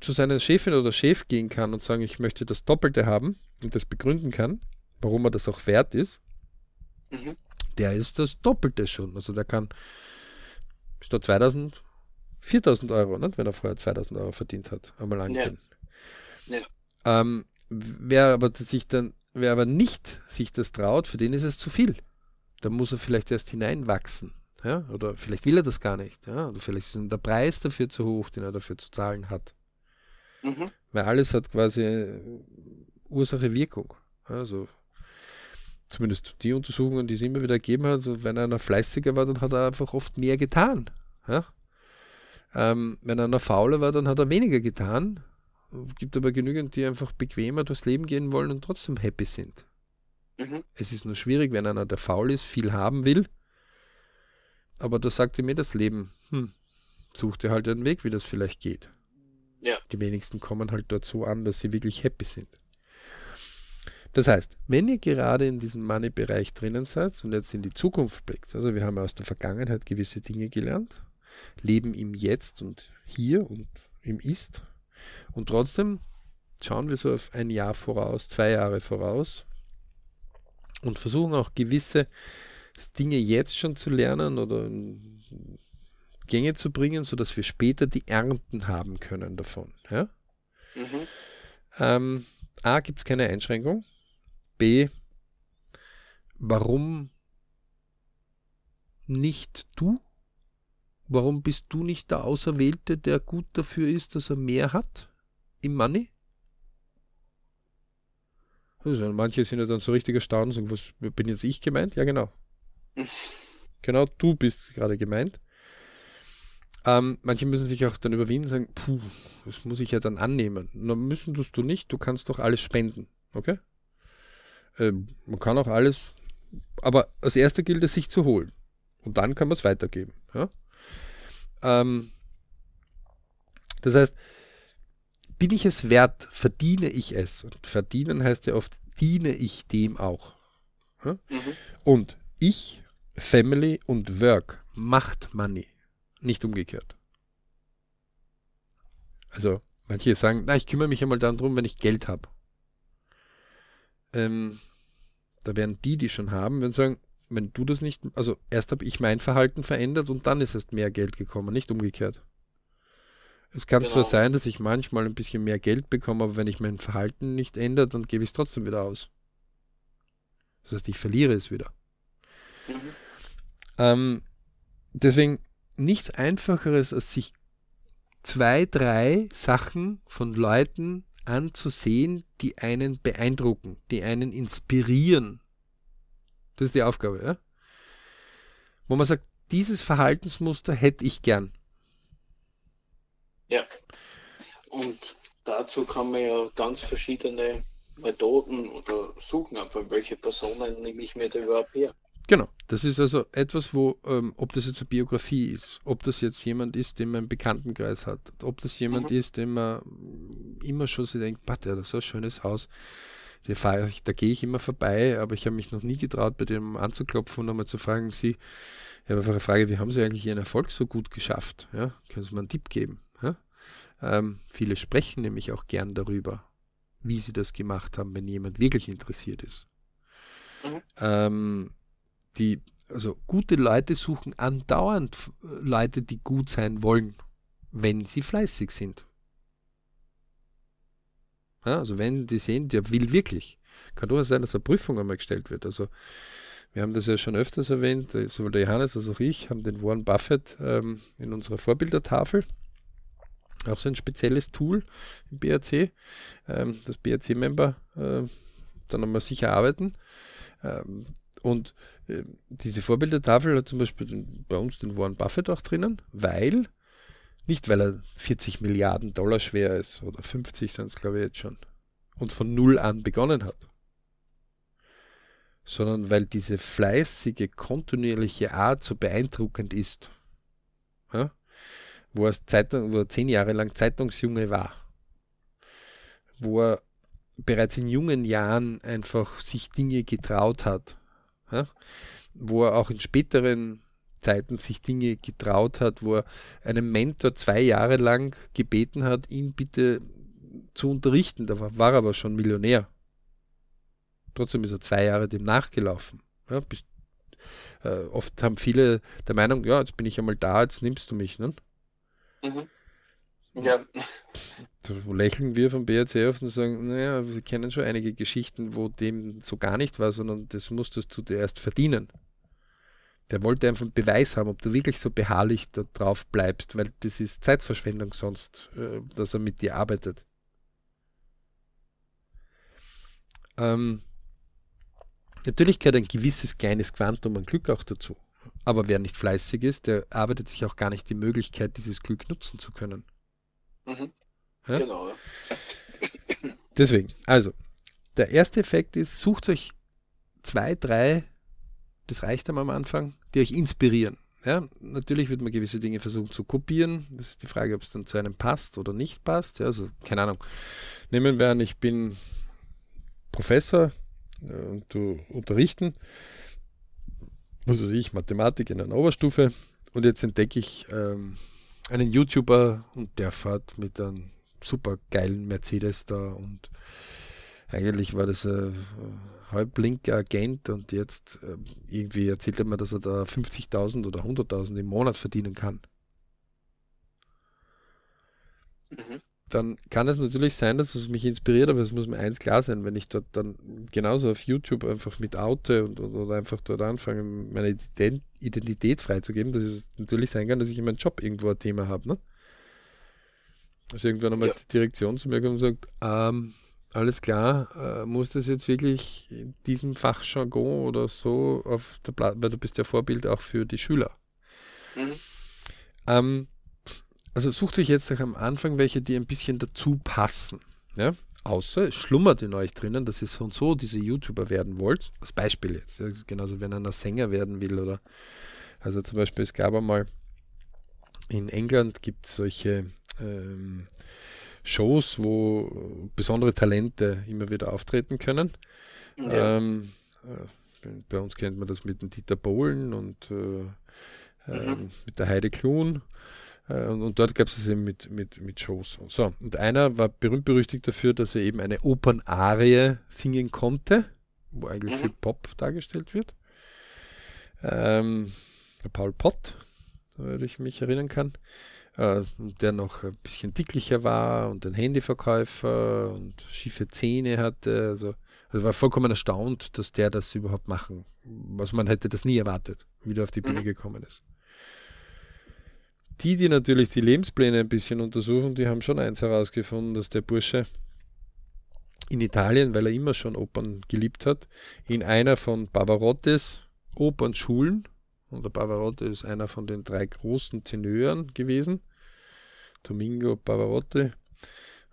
zu seiner Chefin oder Chef gehen kann und sagen, ich möchte das Doppelte haben und das begründen kann, warum er das auch wert ist, mhm. der ist das Doppelte schon. Also der kann statt 2000 4000 Euro, nicht? wenn er vorher 2000 Euro verdient hat, einmal angehen. Ja. ja. Ähm, wer aber sich dann, wer aber nicht sich das traut, für den ist es zu viel. Da muss er vielleicht erst hineinwachsen. Ja? Oder vielleicht will er das gar nicht. Ja? Oder vielleicht ist der Preis dafür zu hoch, den er dafür zu zahlen hat. Mhm. Weil alles hat quasi Ursache-Wirkung. Also zumindest die Untersuchungen, die es immer wieder gegeben hat, wenn einer fleißiger war, dann hat er einfach oft mehr getan. Ja? Ähm, wenn einer fauler war, dann hat er weniger getan. Es gibt aber genügend, die einfach bequemer durchs Leben gehen wollen und trotzdem happy sind. Mhm. Es ist nur schwierig, wenn einer, der faul ist, viel haben will, aber da sagte mir das Leben, hm, such dir halt einen Weg, wie das vielleicht geht. Ja. Die wenigsten kommen halt dort so an, dass sie wirklich happy sind. Das heißt, wenn ihr gerade in diesem Money-Bereich drinnen seid und jetzt in die Zukunft blickt, also wir haben aus der Vergangenheit gewisse Dinge gelernt, leben im Jetzt und hier und im Ist und trotzdem schauen wir so auf ein Jahr voraus, zwei Jahre voraus und versuchen auch gewisse Dinge jetzt schon zu lernen oder Gänge zu bringen, sodass wir später die Ernten haben können davon. Ja? Mhm. Ähm, A, gibt es keine Einschränkung. B, warum nicht du? Warum bist du nicht der Auserwählte, der gut dafür ist, dass er mehr hat im Money? Also manche sind ja dann so richtig erstaunt und sagen, was bin jetzt ich gemeint? Ja, genau. genau, du bist gerade gemeint. Ähm, manche müssen sich auch dann überwinden und sagen, puh, das muss ich ja dann annehmen. Na, müssen tust du nicht, du kannst doch alles spenden, okay? Ähm, man kann auch alles, aber als erster gilt es, sich zu holen. Und dann kann man es weitergeben. Ja? Ähm, das heißt, bin ich es wert, verdiene ich es. Und verdienen heißt ja oft, diene ich dem auch. Ja? Mhm. Und ich, Family und Work macht Money, nicht umgekehrt. Also manche sagen, na, ich kümmere mich einmal darum, wenn ich Geld habe. Ähm, da werden die, die schon haben, wenn sagen, wenn du das nicht, also erst habe ich mein Verhalten verändert und dann ist erst mehr Geld gekommen, nicht umgekehrt. Es kann genau. zwar sein, dass ich manchmal ein bisschen mehr Geld bekomme, aber wenn ich mein Verhalten nicht ändere, dann gebe ich es trotzdem wieder aus. Das heißt, ich verliere es wieder. Mhm. Ähm, deswegen nichts Einfacheres, als sich zwei, drei Sachen von Leuten anzusehen, die einen beeindrucken, die einen inspirieren. Das ist die Aufgabe, ja? Wo man sagt, dieses Verhaltensmuster hätte ich gern. Ja. Und dazu kann man ja ganz verschiedene Methoden oder suchen einfach, welche Personen nehme ich mir da überhaupt her. Genau, das ist also etwas, wo, ähm, ob das jetzt eine Biografie ist, ob das jetzt jemand ist, den man einen Bekanntenkreis hat, ob das jemand mhm. ist, den man immer schon so denkt, der hat so ein schönes Haus, ich, da gehe ich immer vorbei, aber ich habe mich noch nie getraut, bei dem anzuklopfen und einmal zu fragen, Sie, ich habe einfach eine Frage, wie haben Sie eigentlich Ihren Erfolg so gut geschafft? Ja, können Sie mir einen Tipp geben? Ja? Ähm, viele sprechen nämlich auch gern darüber, wie sie das gemacht haben, wenn jemand wirklich interessiert ist. Mhm. Ähm, die, also gute Leute suchen andauernd äh, Leute, die gut sein wollen, wenn sie fleißig sind. Ja, also wenn die sehen, der will wirklich. Kann durchaus sein, dass eine Prüfung einmal gestellt wird. Also wir haben das ja schon öfters erwähnt, äh, sowohl der Johannes als auch ich haben den Warren Buffett ähm, in unserer Vorbildertafel. Auch so ein spezielles Tool im BRC. Ähm, das BRC-Member, äh, dann wir sicher arbeiten. Ähm, und äh, diese Vorbildertafel hat zum Beispiel den, bei uns den Warren Buffett auch drinnen, weil, nicht weil er 40 Milliarden Dollar schwer ist, oder 50 sind es glaube ich jetzt schon, und von null an begonnen hat, sondern weil diese fleißige, kontinuierliche Art so beeindruckend ist. Ja? Wo, er Zeitung, wo er zehn Jahre lang Zeitungsjunge war. Wo er bereits in jungen Jahren einfach sich Dinge getraut hat ja? wo er auch in späteren Zeiten sich Dinge getraut hat, wo er einen Mentor zwei Jahre lang gebeten hat, ihn bitte zu unterrichten. Da war, er aber schon Millionär. Trotzdem ist er zwei Jahre dem nachgelaufen. Ja, bis, äh, oft haben viele der Meinung, ja, jetzt bin ich einmal da, jetzt nimmst du mich. Ne? Mhm. Ja. Da lächeln wir vom BRC auf und sagen, naja, wir kennen schon einige Geschichten, wo dem so gar nicht war, sondern das musstest du dir erst verdienen. Der wollte einfach einen Beweis haben, ob du wirklich so beharrlich da drauf bleibst, weil das ist Zeitverschwendung sonst, äh, dass er mit dir arbeitet. Ähm, natürlich gehört ein gewisses kleines Quantum an Glück auch dazu. Aber wer nicht fleißig ist, der arbeitet sich auch gar nicht die Möglichkeit, dieses Glück nutzen zu können. Mhm. Ja? Genau. Ja. Deswegen, also, der erste Effekt ist, sucht euch zwei, drei, das reicht am Anfang, die euch inspirieren. Ja, natürlich wird man gewisse Dinge versuchen zu kopieren. Das ist die Frage, ob es dann zu einem passt oder nicht passt. Ja, also, keine Ahnung. Nehmen wir an, ich bin Professor äh, und du unterrichten, was weiß ich, Mathematik in einer Oberstufe und jetzt entdecke ich ähm, einen YouTuber und der fährt mit einem super geilen Mercedes da und eigentlich war das ein halblinker Agent und jetzt äh, irgendwie erzählt er mir, dass er da 50.000 oder 100.000 im Monat verdienen kann. Mhm. Dann kann es natürlich sein, dass es mich inspiriert, aber es muss mir eins klar sein, wenn ich dort dann genauso auf YouTube einfach mit oute und, oder einfach dort anfange, meine Identität, Identität freizugeben, dass es natürlich sein kann, dass ich in meinem Job irgendwo ein Thema habe. Ne? Also irgendwann einmal ja. die Direktion zu mir kommt und sagt, ähm, alles klar, äh, muss das jetzt wirklich in diesem Fachjargon oder so auf der Platte, weil du bist ja Vorbild auch für die Schüler. Mhm. Ähm, also sucht euch jetzt am Anfang welche, die ein bisschen dazu passen. Ja? Außer es schlummert in euch drinnen, dass ihr so und so diese YouTuber werden wollt. Als Beispiel jetzt. Ja? Genauso, wenn einer Sänger werden will oder. Also zum Beispiel, es gab einmal in England gibt es solche ähm, Shows, wo besondere Talente immer wieder auftreten können. Ja. Ähm, äh, bei uns kennt man das mit dem Dieter Bohlen und äh, mhm. Ähm, mit der Heide Klun. Äh, und, und, dort gab es es eben mit, mit, mit Shows. So, und einer war berühmt berüchtigt dafür, dass er eben eine Opernarie singen konnte, wo eigentlich mhm. viel Pop dargestellt wird. Ähm, Paul Pott, soweit ich mich erinnern kann äh, der noch ein bisschen dicklicher war und ein Handyverkäufer und schiefe Zähne hatte. Also, also war vollkommen erstaunt, dass der das überhaupt machen. Was man hätte das nie erwartet, wie der auf die Bühne mhm. gekommen ist. Die, die natürlich die Lebenspläne ein bisschen untersuchen, die haben schon eins herausgefunden, dass der Bursche in Italien, weil er immer schon Opern geliebt hat, in einer von Bavarottis Opernschulen und der Pavarotti ist einer von den drei großen Tenören gewesen. Domingo Pavarotti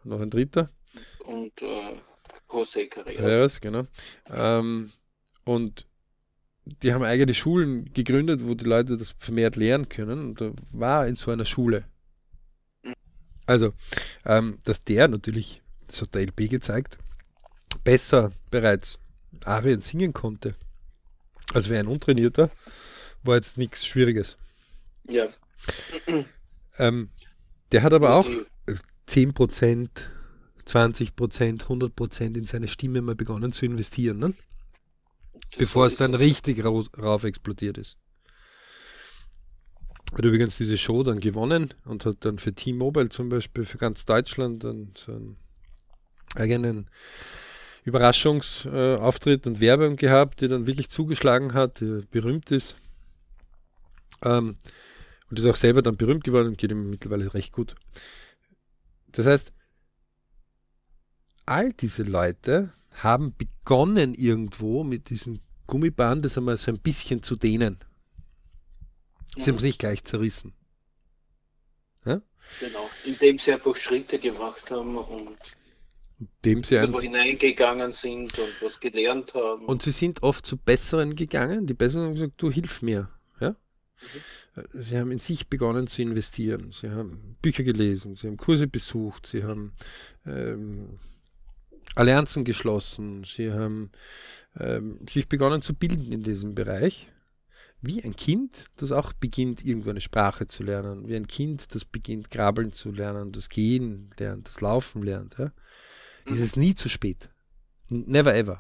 und noch ein dritter. Und äh, José Carreras. Genau. Ähm, und die haben eigene Schulen gegründet, wo die Leute das vermehrt lernen können. Und da war in so einer Schule. Also, ähm, dass der natürlich, das hat der LP gezeigt, besser bereits Arien singen konnte, als wäre ein Untrainierter war jetzt nichts Schwieriges. Ja. Ähm, der hat aber auch 10%, 20%, 100% in seine Stimme mal begonnen zu investieren, ne? bevor es dann richtig rauf, rauf explodiert ist. Hat übrigens diese Show dann gewonnen und hat dann für T-Mobile zum Beispiel für ganz Deutschland dann so einen eigenen Überraschungsauftritt und Werbung gehabt, die dann wirklich zugeschlagen hat, die berühmt ist. Ähm, und ist auch selber dann berühmt geworden und geht ihm mittlerweile recht gut. Das heißt, all diese Leute haben begonnen irgendwo mit diesem Gummiband das einmal so ein bisschen zu dehnen. Sie mhm. haben es nicht gleich zerrissen. Ja? Genau, indem sie einfach Schritte gemacht haben und dem sie irgendwo hineingegangen sind und was gelernt haben. Und sie sind oft zu Besseren gegangen. Die Besseren haben gesagt, du hilf mir. Mhm. Sie haben in sich begonnen zu investieren. Sie haben Bücher gelesen, sie haben Kurse besucht, sie haben ähm, Allianzen geschlossen, sie haben ähm, sich begonnen zu bilden in diesem Bereich. Wie ein Kind, das auch beginnt, irgendwo eine Sprache zu lernen. Wie ein Kind, das beginnt, Krabbeln zu lernen, das Gehen lernt, das Laufen lernt. Ja? Mhm. Ist es nie zu spät. Never ever.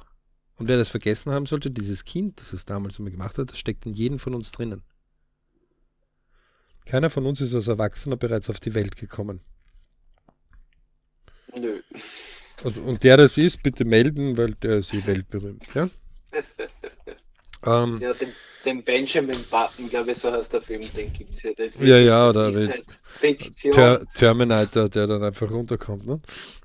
Und wer das vergessen haben sollte, dieses Kind, das es damals immer gemacht hat, das steckt in jedem von uns drinnen. Keiner von uns ist als Erwachsener bereits auf die Welt gekommen. Nö. Also, und der das ist, bitte melden, weil der ist eh weltberühmt. Ja, ähm, ja den, den, Benjamin Button, glaube ich, so heißt der Film, den gibt es ja. Ja, ja, oder Ter Terminator, der dann einfach runterkommt. Ne?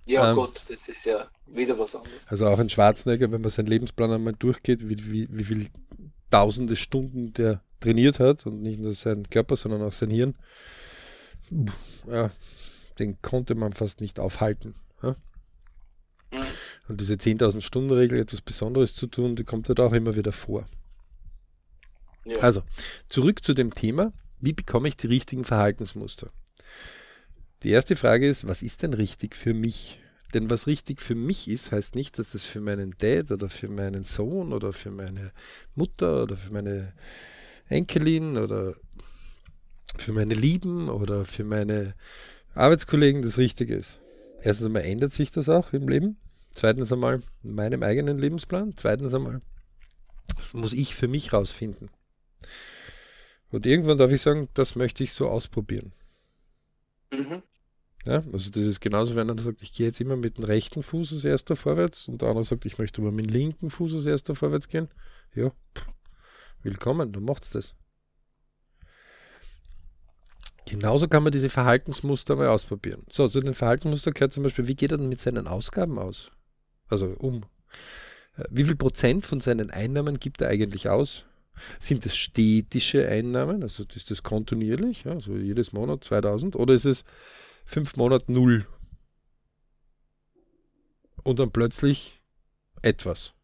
Ja, ähm, Gott, das ist ja wieder was anderes. Also auch ein Schwarzenegger, wenn man seinen Lebensplan einmal durchgeht, wie, wie, wie viel tausende Stunden der trainiert hat und nicht nur sein Körper, sondern auch sein Hirn, ja, den konnte man fast nicht aufhalten. Ja? Und diese 10.000 Stunden Regel, etwas Besonderes zu tun, die kommt halt auch immer wieder vor. Ja. Also, zurück zu dem Thema, wie bekomme ich die richtigen Verhaltensmuster? Die erste Frage ist, was ist denn richtig für mich? Denn was richtig für mich ist, heißt nicht, dass das für meinen Dad oder für meinen Sohn oder für meine Mutter oder für meine Enkelin oder für meine Lieben oder für meine Arbeitskollegen das Richtige ist. Erstens einmal ändert sich das auch im Leben. Zweitens einmal in meinem eigenen Lebensplan. Zweitens einmal, das muss ich für mich rausfinden. Und irgendwann darf ich sagen, das möchte ich so ausprobieren. Mhm. Ja, also das ist genauso, wenn einer sagt, ich gehe jetzt immer mit dem rechten Fuß als erster vorwärts und der andere sagt, ich möchte aber mit dem linken Fuß als erster vorwärts gehen. Ja, pff, willkommen, dann macht's das. Genauso kann man diese Verhaltensmuster mal ausprobieren. So, zu den Verhaltensmuster gehört zum Beispiel, wie geht er denn mit seinen Ausgaben aus? Also um. Äh, wie viel Prozent von seinen Einnahmen gibt er eigentlich aus? Sind es stetische Einnahmen, also ist das kontinuierlich, also jedes Monat 2000, oder ist es fünf Monate null? Und dann plötzlich etwas.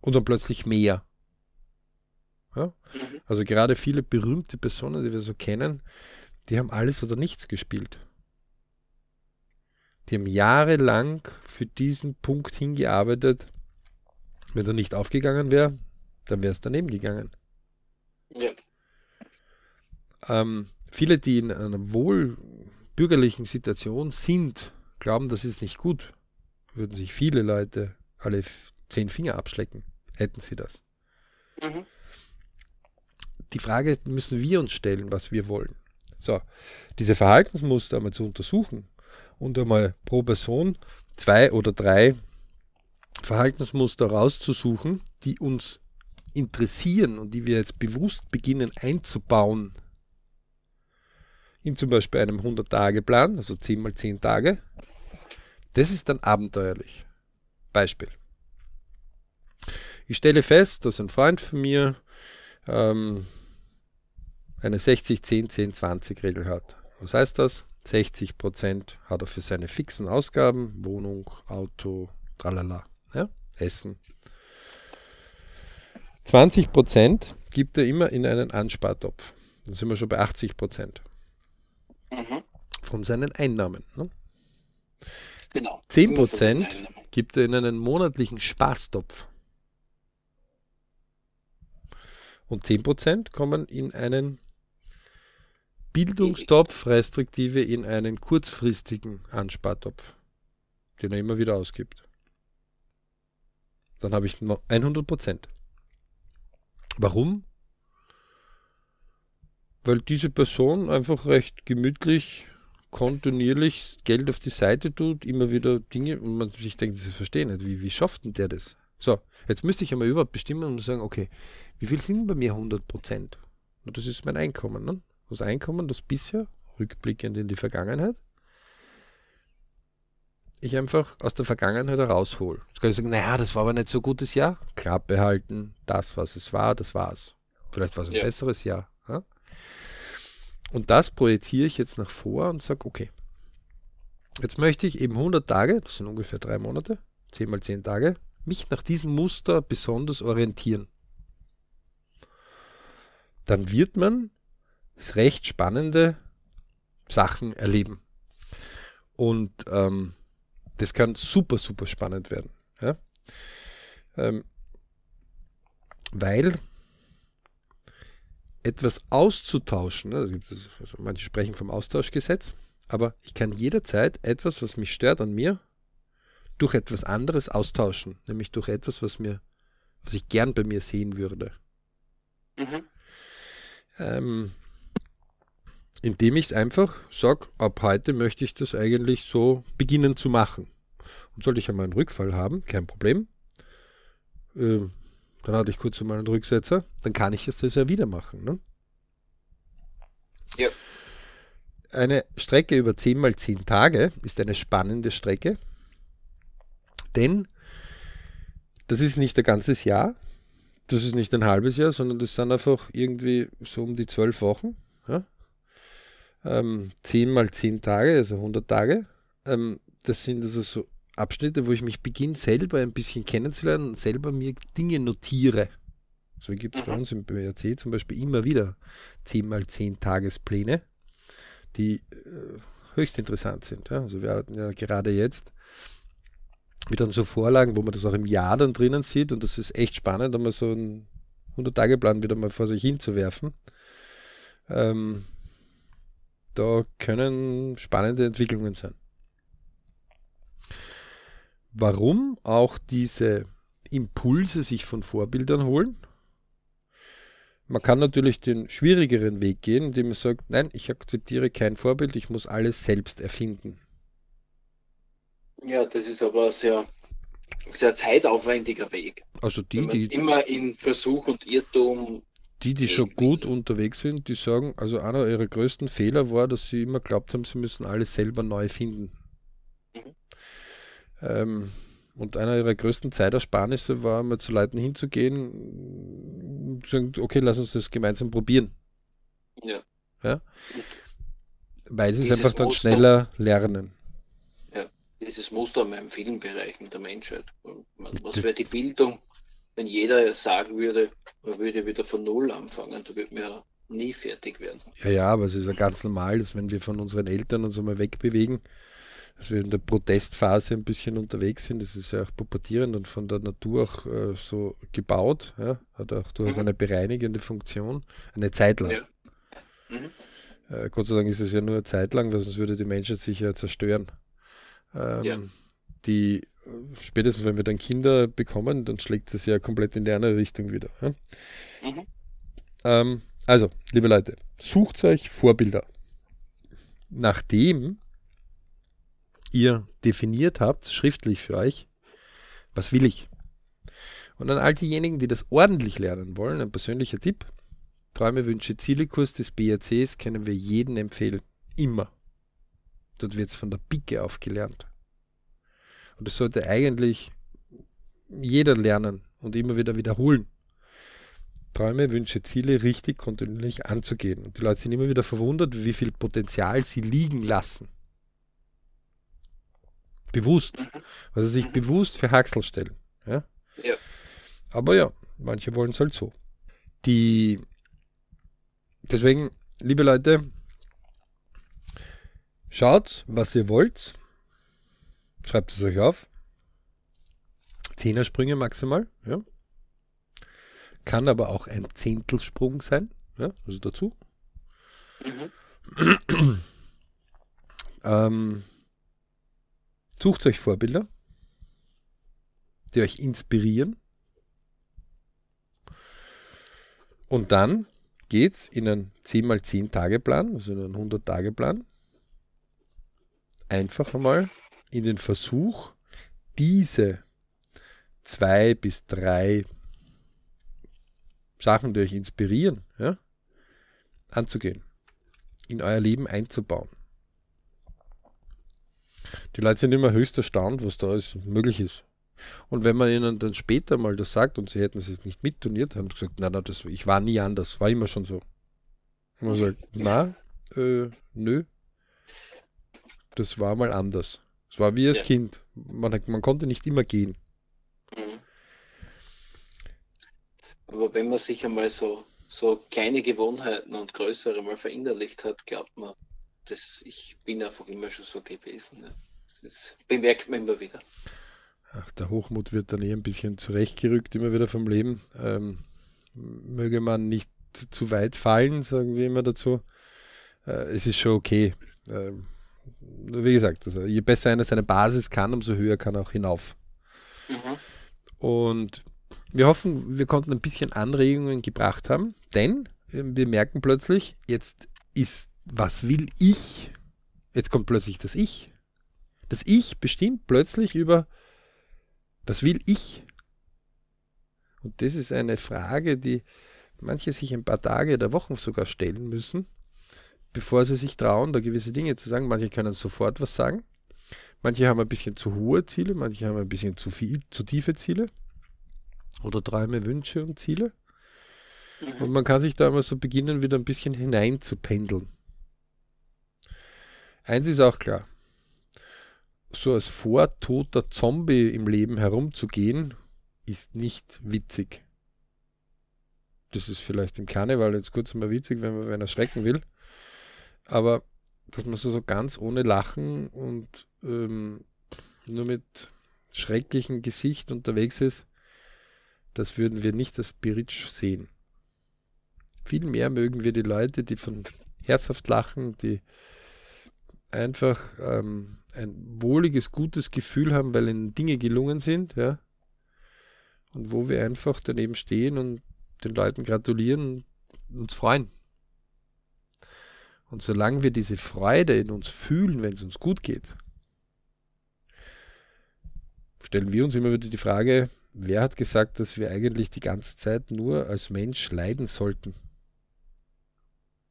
Und dann plötzlich mehr. Ja? Mhm. Also gerade viele berühmte Personen, die wir so kennen, die haben alles oder nichts gespielt. Die haben jahrelang für diesen Punkt hingearbeitet. Wenn er nicht aufgegangen wäre, dann wäre es daneben gegangen. Ja. Ähm, viele, die in einer wohlbürgerlichen Situation sind, glauben, das ist nicht gut. Würden sich viele Leute alle zehn Finger abschlecken, hätten sie das. Mhm. Die Frage müssen wir uns stellen, was wir wollen. So, diese Verhaltensmuster einmal zu untersuchen und einmal pro Person zwei oder drei Verhaltensmuster rauszusuchen, die uns interessieren und die wir jetzt bewusst beginnen einzubauen in zum Beispiel einem 100-Tage-Plan, also 10 mal 10 Tage, das ist dann abenteuerlich. Beispiel. Ich stelle fest, dass ein Freund von mir ähm, eine 60-10-10-20-Regel hat. Was heißt das? 60% hat er für seine fixen Ausgaben, Wohnung, Auto, tralala, ja? Essen. 20% gibt er immer in einen Anspartopf. Dann sind wir schon bei 80% mhm. von seinen Einnahmen. Ne? Genau. 10% gibt er in einen monatlichen Spaßtopf. Und 10% kommen in einen Bildungstopf restriktive in einen kurzfristigen Anspartopf, den er immer wieder ausgibt. Dann habe ich noch 100 Prozent. Warum? Weil diese Person einfach recht gemütlich, kontinuierlich Geld auf die Seite tut, immer wieder Dinge und man sich denkt, das verstehe nicht, wie, wie schafft denn der das? So, jetzt müsste ich einmal überhaupt bestimmen und sagen, okay, wie viel sind bei mir 100 Prozent? Das ist mein Einkommen. Ne? Das Einkommen, das bisher, rückblickend in die Vergangenheit, ich einfach aus der Vergangenheit heraushole. Jetzt kann ich sagen, naja, das war aber nicht so ein gutes Jahr. Klappe halten, das, was es war, das war's. Vielleicht war es ein ja. besseres Jahr. Ja? Und das projiziere ich jetzt nach vor und sage, okay, jetzt möchte ich eben 100 Tage, das sind ungefähr drei Monate, 10 mal 10 Tage, mich nach diesem Muster besonders orientieren. Dann wird man recht spannende Sachen erleben. Und ähm, das kann super, super spannend werden. Ja? Ähm, weil etwas auszutauschen, ne, also manche sprechen vom Austauschgesetz, aber ich kann jederzeit etwas, was mich stört an mir, durch etwas anderes austauschen, nämlich durch etwas, was mir, was ich gern bei mir sehen würde. Mhm. Ähm, indem ich es einfach sage, ab heute möchte ich das eigentlich so beginnen zu machen. Und sollte ich einmal einen Rückfall haben, kein Problem. Äh, dann hatte ich kurz einmal einen Rücksetzer, dann kann ich es das ja wieder machen. Ne? Ja. Eine Strecke über 10 mal 10 Tage ist eine spannende Strecke, denn das ist nicht ein ganzes Jahr, das ist nicht ein halbes Jahr, sondern das sind einfach irgendwie so um die zwölf Wochen. Ja? Ähm, 10 mal 10 Tage, also 100 Tage. Ähm, das sind also so Abschnitte, wo ich mich beginne, selber ein bisschen kennenzulernen und selber mir Dinge notiere. So gibt es mhm. bei uns im BRC zum Beispiel immer wieder 10 mal 10 Tagespläne, die äh, höchst interessant sind. Ja? Also wir hatten ja gerade jetzt wieder so Vorlagen, wo man das auch im Jahr dann drinnen sieht und das ist echt spannend, einmal so einen 100-Tage-Plan wieder mal vor sich hinzuwerfen. Ähm, da können spannende Entwicklungen sein. warum auch diese Impulse sich von Vorbildern holen. Man kann natürlich den schwierigeren Weg gehen, indem man sagt, nein, ich akzeptiere kein Vorbild, ich muss alles selbst erfinden. Ja, das ist aber ein sehr, sehr zeitaufwendiger Weg. Also die, die immer in Versuch und Irrtum. Die, die schon gut unterwegs sind, die sagen, also einer ihrer größten Fehler war, dass sie immer glaubt haben, sie müssen alles selber neu finden. Mhm. Ähm, und einer ihrer größten Zeitersparnisse war, mal zu Leuten hinzugehen und zu sagen, okay, lass uns das gemeinsam probieren. Ja. ja? Weil sie es einfach dann Muster, schneller lernen. Ja, dieses Muster in vielen Bereichen der Menschheit. Was wäre die Bildung, wenn jeder sagen würde, man würde wieder von Null anfangen, da würde man ja nie fertig werden. Ja, ja, aber es ist ja ganz normal, dass wenn wir von unseren Eltern uns einmal wegbewegen, dass wir in der Protestphase ein bisschen unterwegs sind. Das ist ja auch pubertierend und von der Natur auch äh, so gebaut. Ja? Hat auch durchaus mhm. eine bereinigende Funktion, eine Zeit lang. Ja. Mhm. Äh, Gott sei Dank ist es ja nur eine Zeit lang, weil sonst würde die Menschheit sich ja zerstören. Ähm, ja. Die spätestens wenn wir dann Kinder bekommen, dann schlägt es ja komplett in die andere Richtung wieder. Ja? Mhm. Ähm, also, liebe Leute, sucht euch Vorbilder. Nachdem ihr definiert habt, schriftlich für euch, was will ich? Und an all diejenigen, die das ordentlich lernen wollen, ein persönlicher Tipp. Träume, Wünsche, Ziele-Kurs des BRCs können wir jedem empfehlen. Immer. Dort wird es von der Picke auf gelernt. Und das sollte eigentlich jeder lernen und immer wieder wiederholen. Träume, Wünsche, Ziele richtig kontinuierlich anzugehen. Und die Leute sind immer wieder verwundert, wie viel Potenzial sie liegen lassen. Bewusst. Mhm. Also sich mhm. bewusst für Haxel stellen. Ja? ja. Aber ja, manche wollen es halt so. Die deswegen, liebe Leute, schaut, was ihr wollt. Schreibt es euch auf. Zehnersprünge maximal, ja. Kann aber auch ein Zehntelsprung sein, ja, also dazu. Mhm. ähm, Sucht euch Vorbilder, die euch inspirieren. Und dann geht es in einen 10x10 Tage Plan, also in einen 100 Tage Plan, einfach einmal in den Versuch, diese zwei bis drei Sachen, die euch inspirieren, ja, anzugehen, in euer Leben einzubauen. Die Leute sind immer höchst erstaunt, was da alles möglich ist. Und wenn man ihnen dann später mal das sagt und sie hätten es nicht mitturniert, haben sie gesagt, nein, nein, das, ich war nie anders, war immer schon so. Und man sagt, na, äh, nö, das war mal anders. Es war wie als ja. Kind. Man, man konnte nicht immer gehen. Mhm. Aber wenn man sich einmal so, so kleine Gewohnheiten und größere mal verinnerlicht hat, glaubt man, das, ich bin einfach immer schon so gewesen. Ne? Das bemerkt man immer wieder. Ach, der Hochmut wird dann eh ein bisschen zurechtgerückt, immer wieder vom Leben. Ähm, möge man nicht zu weit fallen, sagen wir immer dazu. Äh, es ist schon okay. Ähm, wie gesagt, also je besser einer seine Basis kann, umso höher kann er auch hinauf. Mhm. Und wir hoffen, wir konnten ein bisschen Anregungen gebracht haben, denn ähm, wir merken plötzlich, jetzt ist was will ich? Jetzt kommt plötzlich das Ich. Das Ich bestimmt plötzlich über, was will ich? Und das ist eine Frage, die manche sich ein paar Tage oder Wochen sogar stellen müssen, bevor sie sich trauen, da gewisse Dinge zu sagen. Manche können sofort was sagen. Manche haben ein bisschen zu hohe Ziele, manche haben ein bisschen zu viel, zu tiefe Ziele oder Träume, Wünsche und Ziele. Mhm. Und man kann sich da mal so beginnen, wieder ein bisschen hinein zu pendeln. Eins ist auch klar. So als vortoter Zombie im Leben herumzugehen, ist nicht witzig. Das ist vielleicht im Karneval jetzt kurz mal witzig, wenn man einer schrecken will. Aber dass man so, so ganz ohne Lachen und ähm, nur mit schrecklichem Gesicht unterwegs ist, das würden wir nicht als Spiritsch sehen. Vielmehr mögen wir die Leute, die von herzhaft lachen, die einfach ähm, ein wohliges, gutes Gefühl haben, weil ihnen Dinge gelungen sind, ja. Und wo wir einfach daneben stehen und den Leuten gratulieren und uns freuen. Und solange wir diese Freude in uns fühlen, wenn es uns gut geht, stellen wir uns immer wieder die Frage, wer hat gesagt, dass wir eigentlich die ganze Zeit nur als Mensch leiden sollten?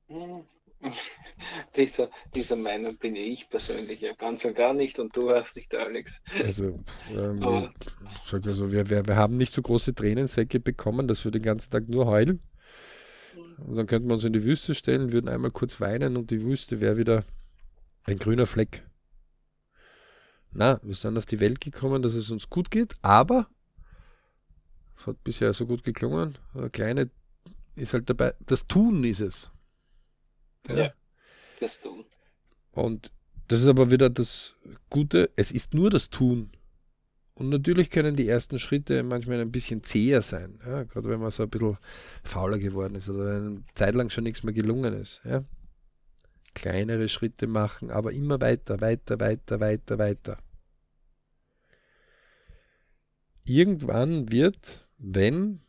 dieser, dieser Meinung bin ich persönlich ja ganz und gar nicht und du auch nicht, Alex. Also, ähm, wir, also wir, wir, wir haben nicht so große Tränensäcke bekommen, dass wir den ganzen Tag nur heulen. Und dann könnten wir uns in die Wüste stellen, würden einmal kurz weinen und die Wüste wäre wieder ein grüner Fleck. Na, wir sind auf die Welt gekommen, dass es uns gut geht, aber es hat bisher so gut geklungen. Eine kleine ist halt dabei, das Tun ist es. Ja, ja das Tun. Und das ist aber wieder das Gute, es ist nur das Tun. Und natürlich können die ersten Schritte manchmal ein bisschen zäher sein, ja, gerade wenn man so ein bisschen fauler geworden ist oder wenn eine Zeit lang schon nichts mehr gelungen ist. Ja. Kleinere Schritte machen, aber immer weiter, weiter, weiter, weiter, weiter. Irgendwann wird, wenn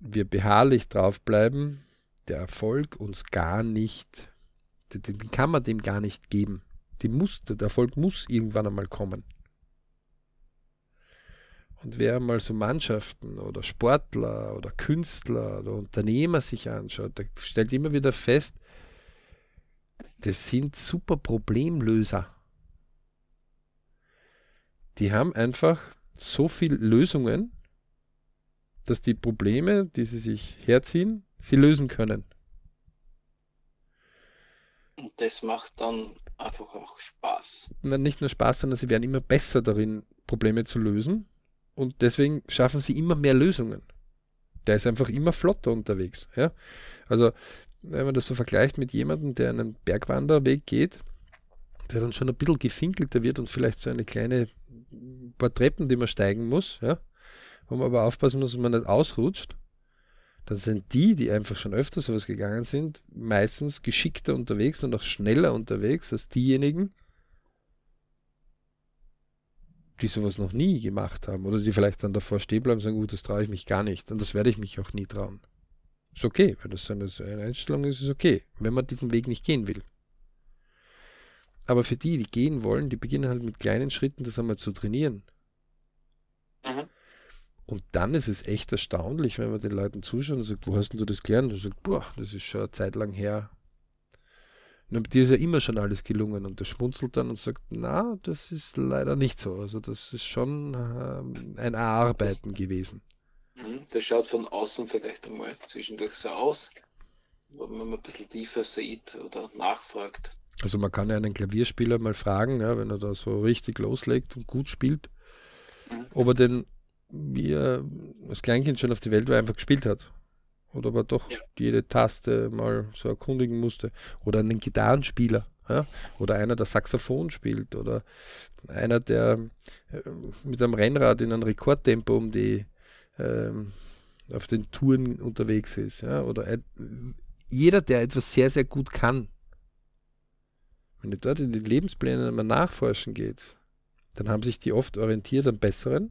wir beharrlich draufbleiben, der Erfolg uns gar nicht, den, kann man dem gar nicht geben. Die muss, der Erfolg muss irgendwann einmal kommen. Und wer mal so Mannschaften oder Sportler oder Künstler oder Unternehmer sich anschaut, der stellt immer wieder fest, das sind super Problemlöser. Die haben einfach so viele Lösungen, dass die Probleme, die sie sich herziehen, sie lösen können. Und das macht dann einfach auch Spaß. Nicht nur Spaß, sondern sie werden immer besser darin, Probleme zu lösen. Und deswegen schaffen sie immer mehr Lösungen. Der ist einfach immer flotter unterwegs. Ja? Also, wenn man das so vergleicht mit jemandem, der einen Bergwanderweg geht, der dann schon ein bisschen gefinkelter wird und vielleicht so eine kleine paar Treppen, die man steigen muss, ja, wo man aber aufpassen muss, dass man nicht ausrutscht, dann sind die, die einfach schon öfter sowas gegangen sind, meistens geschickter unterwegs und auch schneller unterwegs als diejenigen, die sowas noch nie gemacht haben oder die vielleicht dann davor stehen bleiben und sagen, gut, das traue ich mich gar nicht und das werde ich mich auch nie trauen. Ist okay, wenn das eine Einstellung ist, ist okay, wenn man diesen Weg nicht gehen will. Aber für die, die gehen wollen, die beginnen halt mit kleinen Schritten das einmal zu trainieren. Mhm. Und dann ist es echt erstaunlich, wenn man den Leuten zuschaut und sagt, wo hast du das gelernt? Und sagt, boah, das ist schon eine Zeit lang her. Und dir ist ja immer schon alles gelungen. Und der schmunzelt dann und sagt, na, das ist leider nicht so. Also das ist schon ähm, ein Erarbeiten das, gewesen. Mhm. Das schaut von außen vielleicht einmal zwischendurch so aus, wenn man ein bisschen tiefer sieht oder nachfragt. Also man kann ja einen Klavierspieler mal fragen, ja, wenn er da so richtig loslegt und gut spielt, mhm. ob er denn, wie er als Kleinkind schon auf die Welt war, einfach gespielt hat. Oder ob er doch ja. jede Taste mal so erkundigen musste. Oder einen Gitarrenspieler. Ja? Oder einer, der Saxophon spielt. Oder einer, der äh, mit einem Rennrad in einem Rekordtempo um die ähm, auf den Touren unterwegs ist. Ja? Oder äh, jeder, der etwas sehr, sehr gut kann, wenn du dort in die Lebenspläne mal nachforschen gehst, dann haben sich die oft orientiert am Besseren,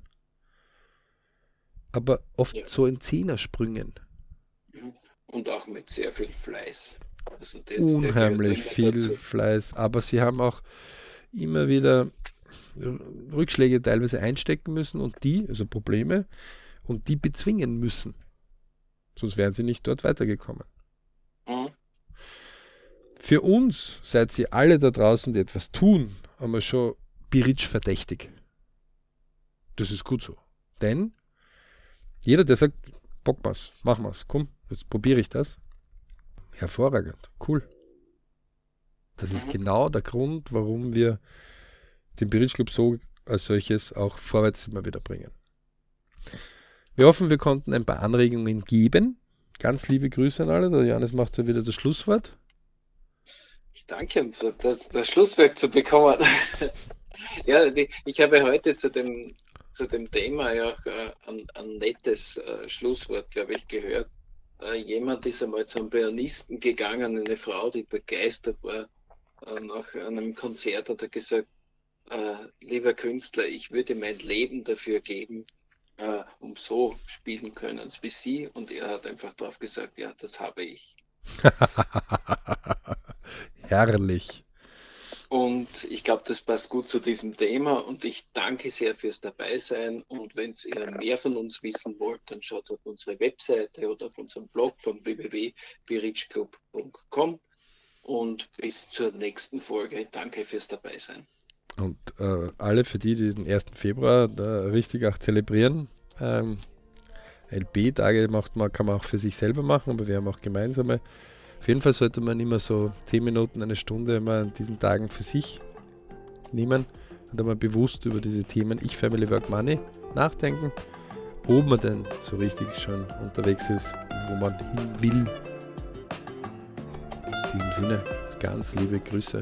aber oft ja. so in Zehnersprüngen. Und auch mit sehr viel Fleiß. Also das, Unheimlich viel dazu. Fleiß, aber sie haben auch immer wieder Rückschläge teilweise einstecken müssen und die, also Probleme, und die bezwingen müssen. Sonst wären sie nicht dort weitergekommen. Für uns seid ihr alle da draußen, die etwas tun, einmal schon Biritsch verdächtig. Das ist gut so. Denn jeder, der sagt, Bock was, mach was, komm, jetzt probiere ich das. Hervorragend, cool. Das ist mhm. genau der Grund, warum wir den Biritsch Club so als solches auch vorwärts immer wieder bringen. Wir hoffen, wir konnten ein paar Anregungen geben. Ganz liebe Grüße an alle. Der Johannes macht ja wieder das Schlusswort. Ich danke das, das Schlusswerk zu bekommen. ja, die, ich habe heute zu dem, zu dem Thema ja auch äh, ein, ein, nettes äh, Schlusswort, glaube ich, gehört. Äh, jemand ist einmal zum Pianisten gegangen, eine Frau, die begeistert war äh, nach einem Konzert hat er gesagt, äh, lieber Künstler, ich würde mein Leben dafür geben, äh, um so spielen können wie Sie. Und er hat einfach darauf gesagt, ja, das habe ich. Herrlich. Und ich glaube, das passt gut zu diesem Thema und ich danke sehr fürs Dabeisein. Und wenn ihr mehr von uns wissen wollt, dann schaut auf unsere Webseite oder auf unserem Blog von www.birichclub.com und bis zur nächsten Folge. Danke fürs Dabeisein. Und äh, alle für die, die den 1. Februar da richtig auch zelebrieren, ähm, LB-Tage macht man, kann man auch für sich selber machen, aber wir haben auch gemeinsame. Auf jeden Fall sollte man immer so 10 Minuten, eine Stunde immer an diesen Tagen für sich nehmen und einmal bewusst über diese Themen Ich, Family, Work, Money nachdenken, ob man denn so richtig schon unterwegs ist, wo man hin will. In diesem Sinne, ganz liebe Grüße.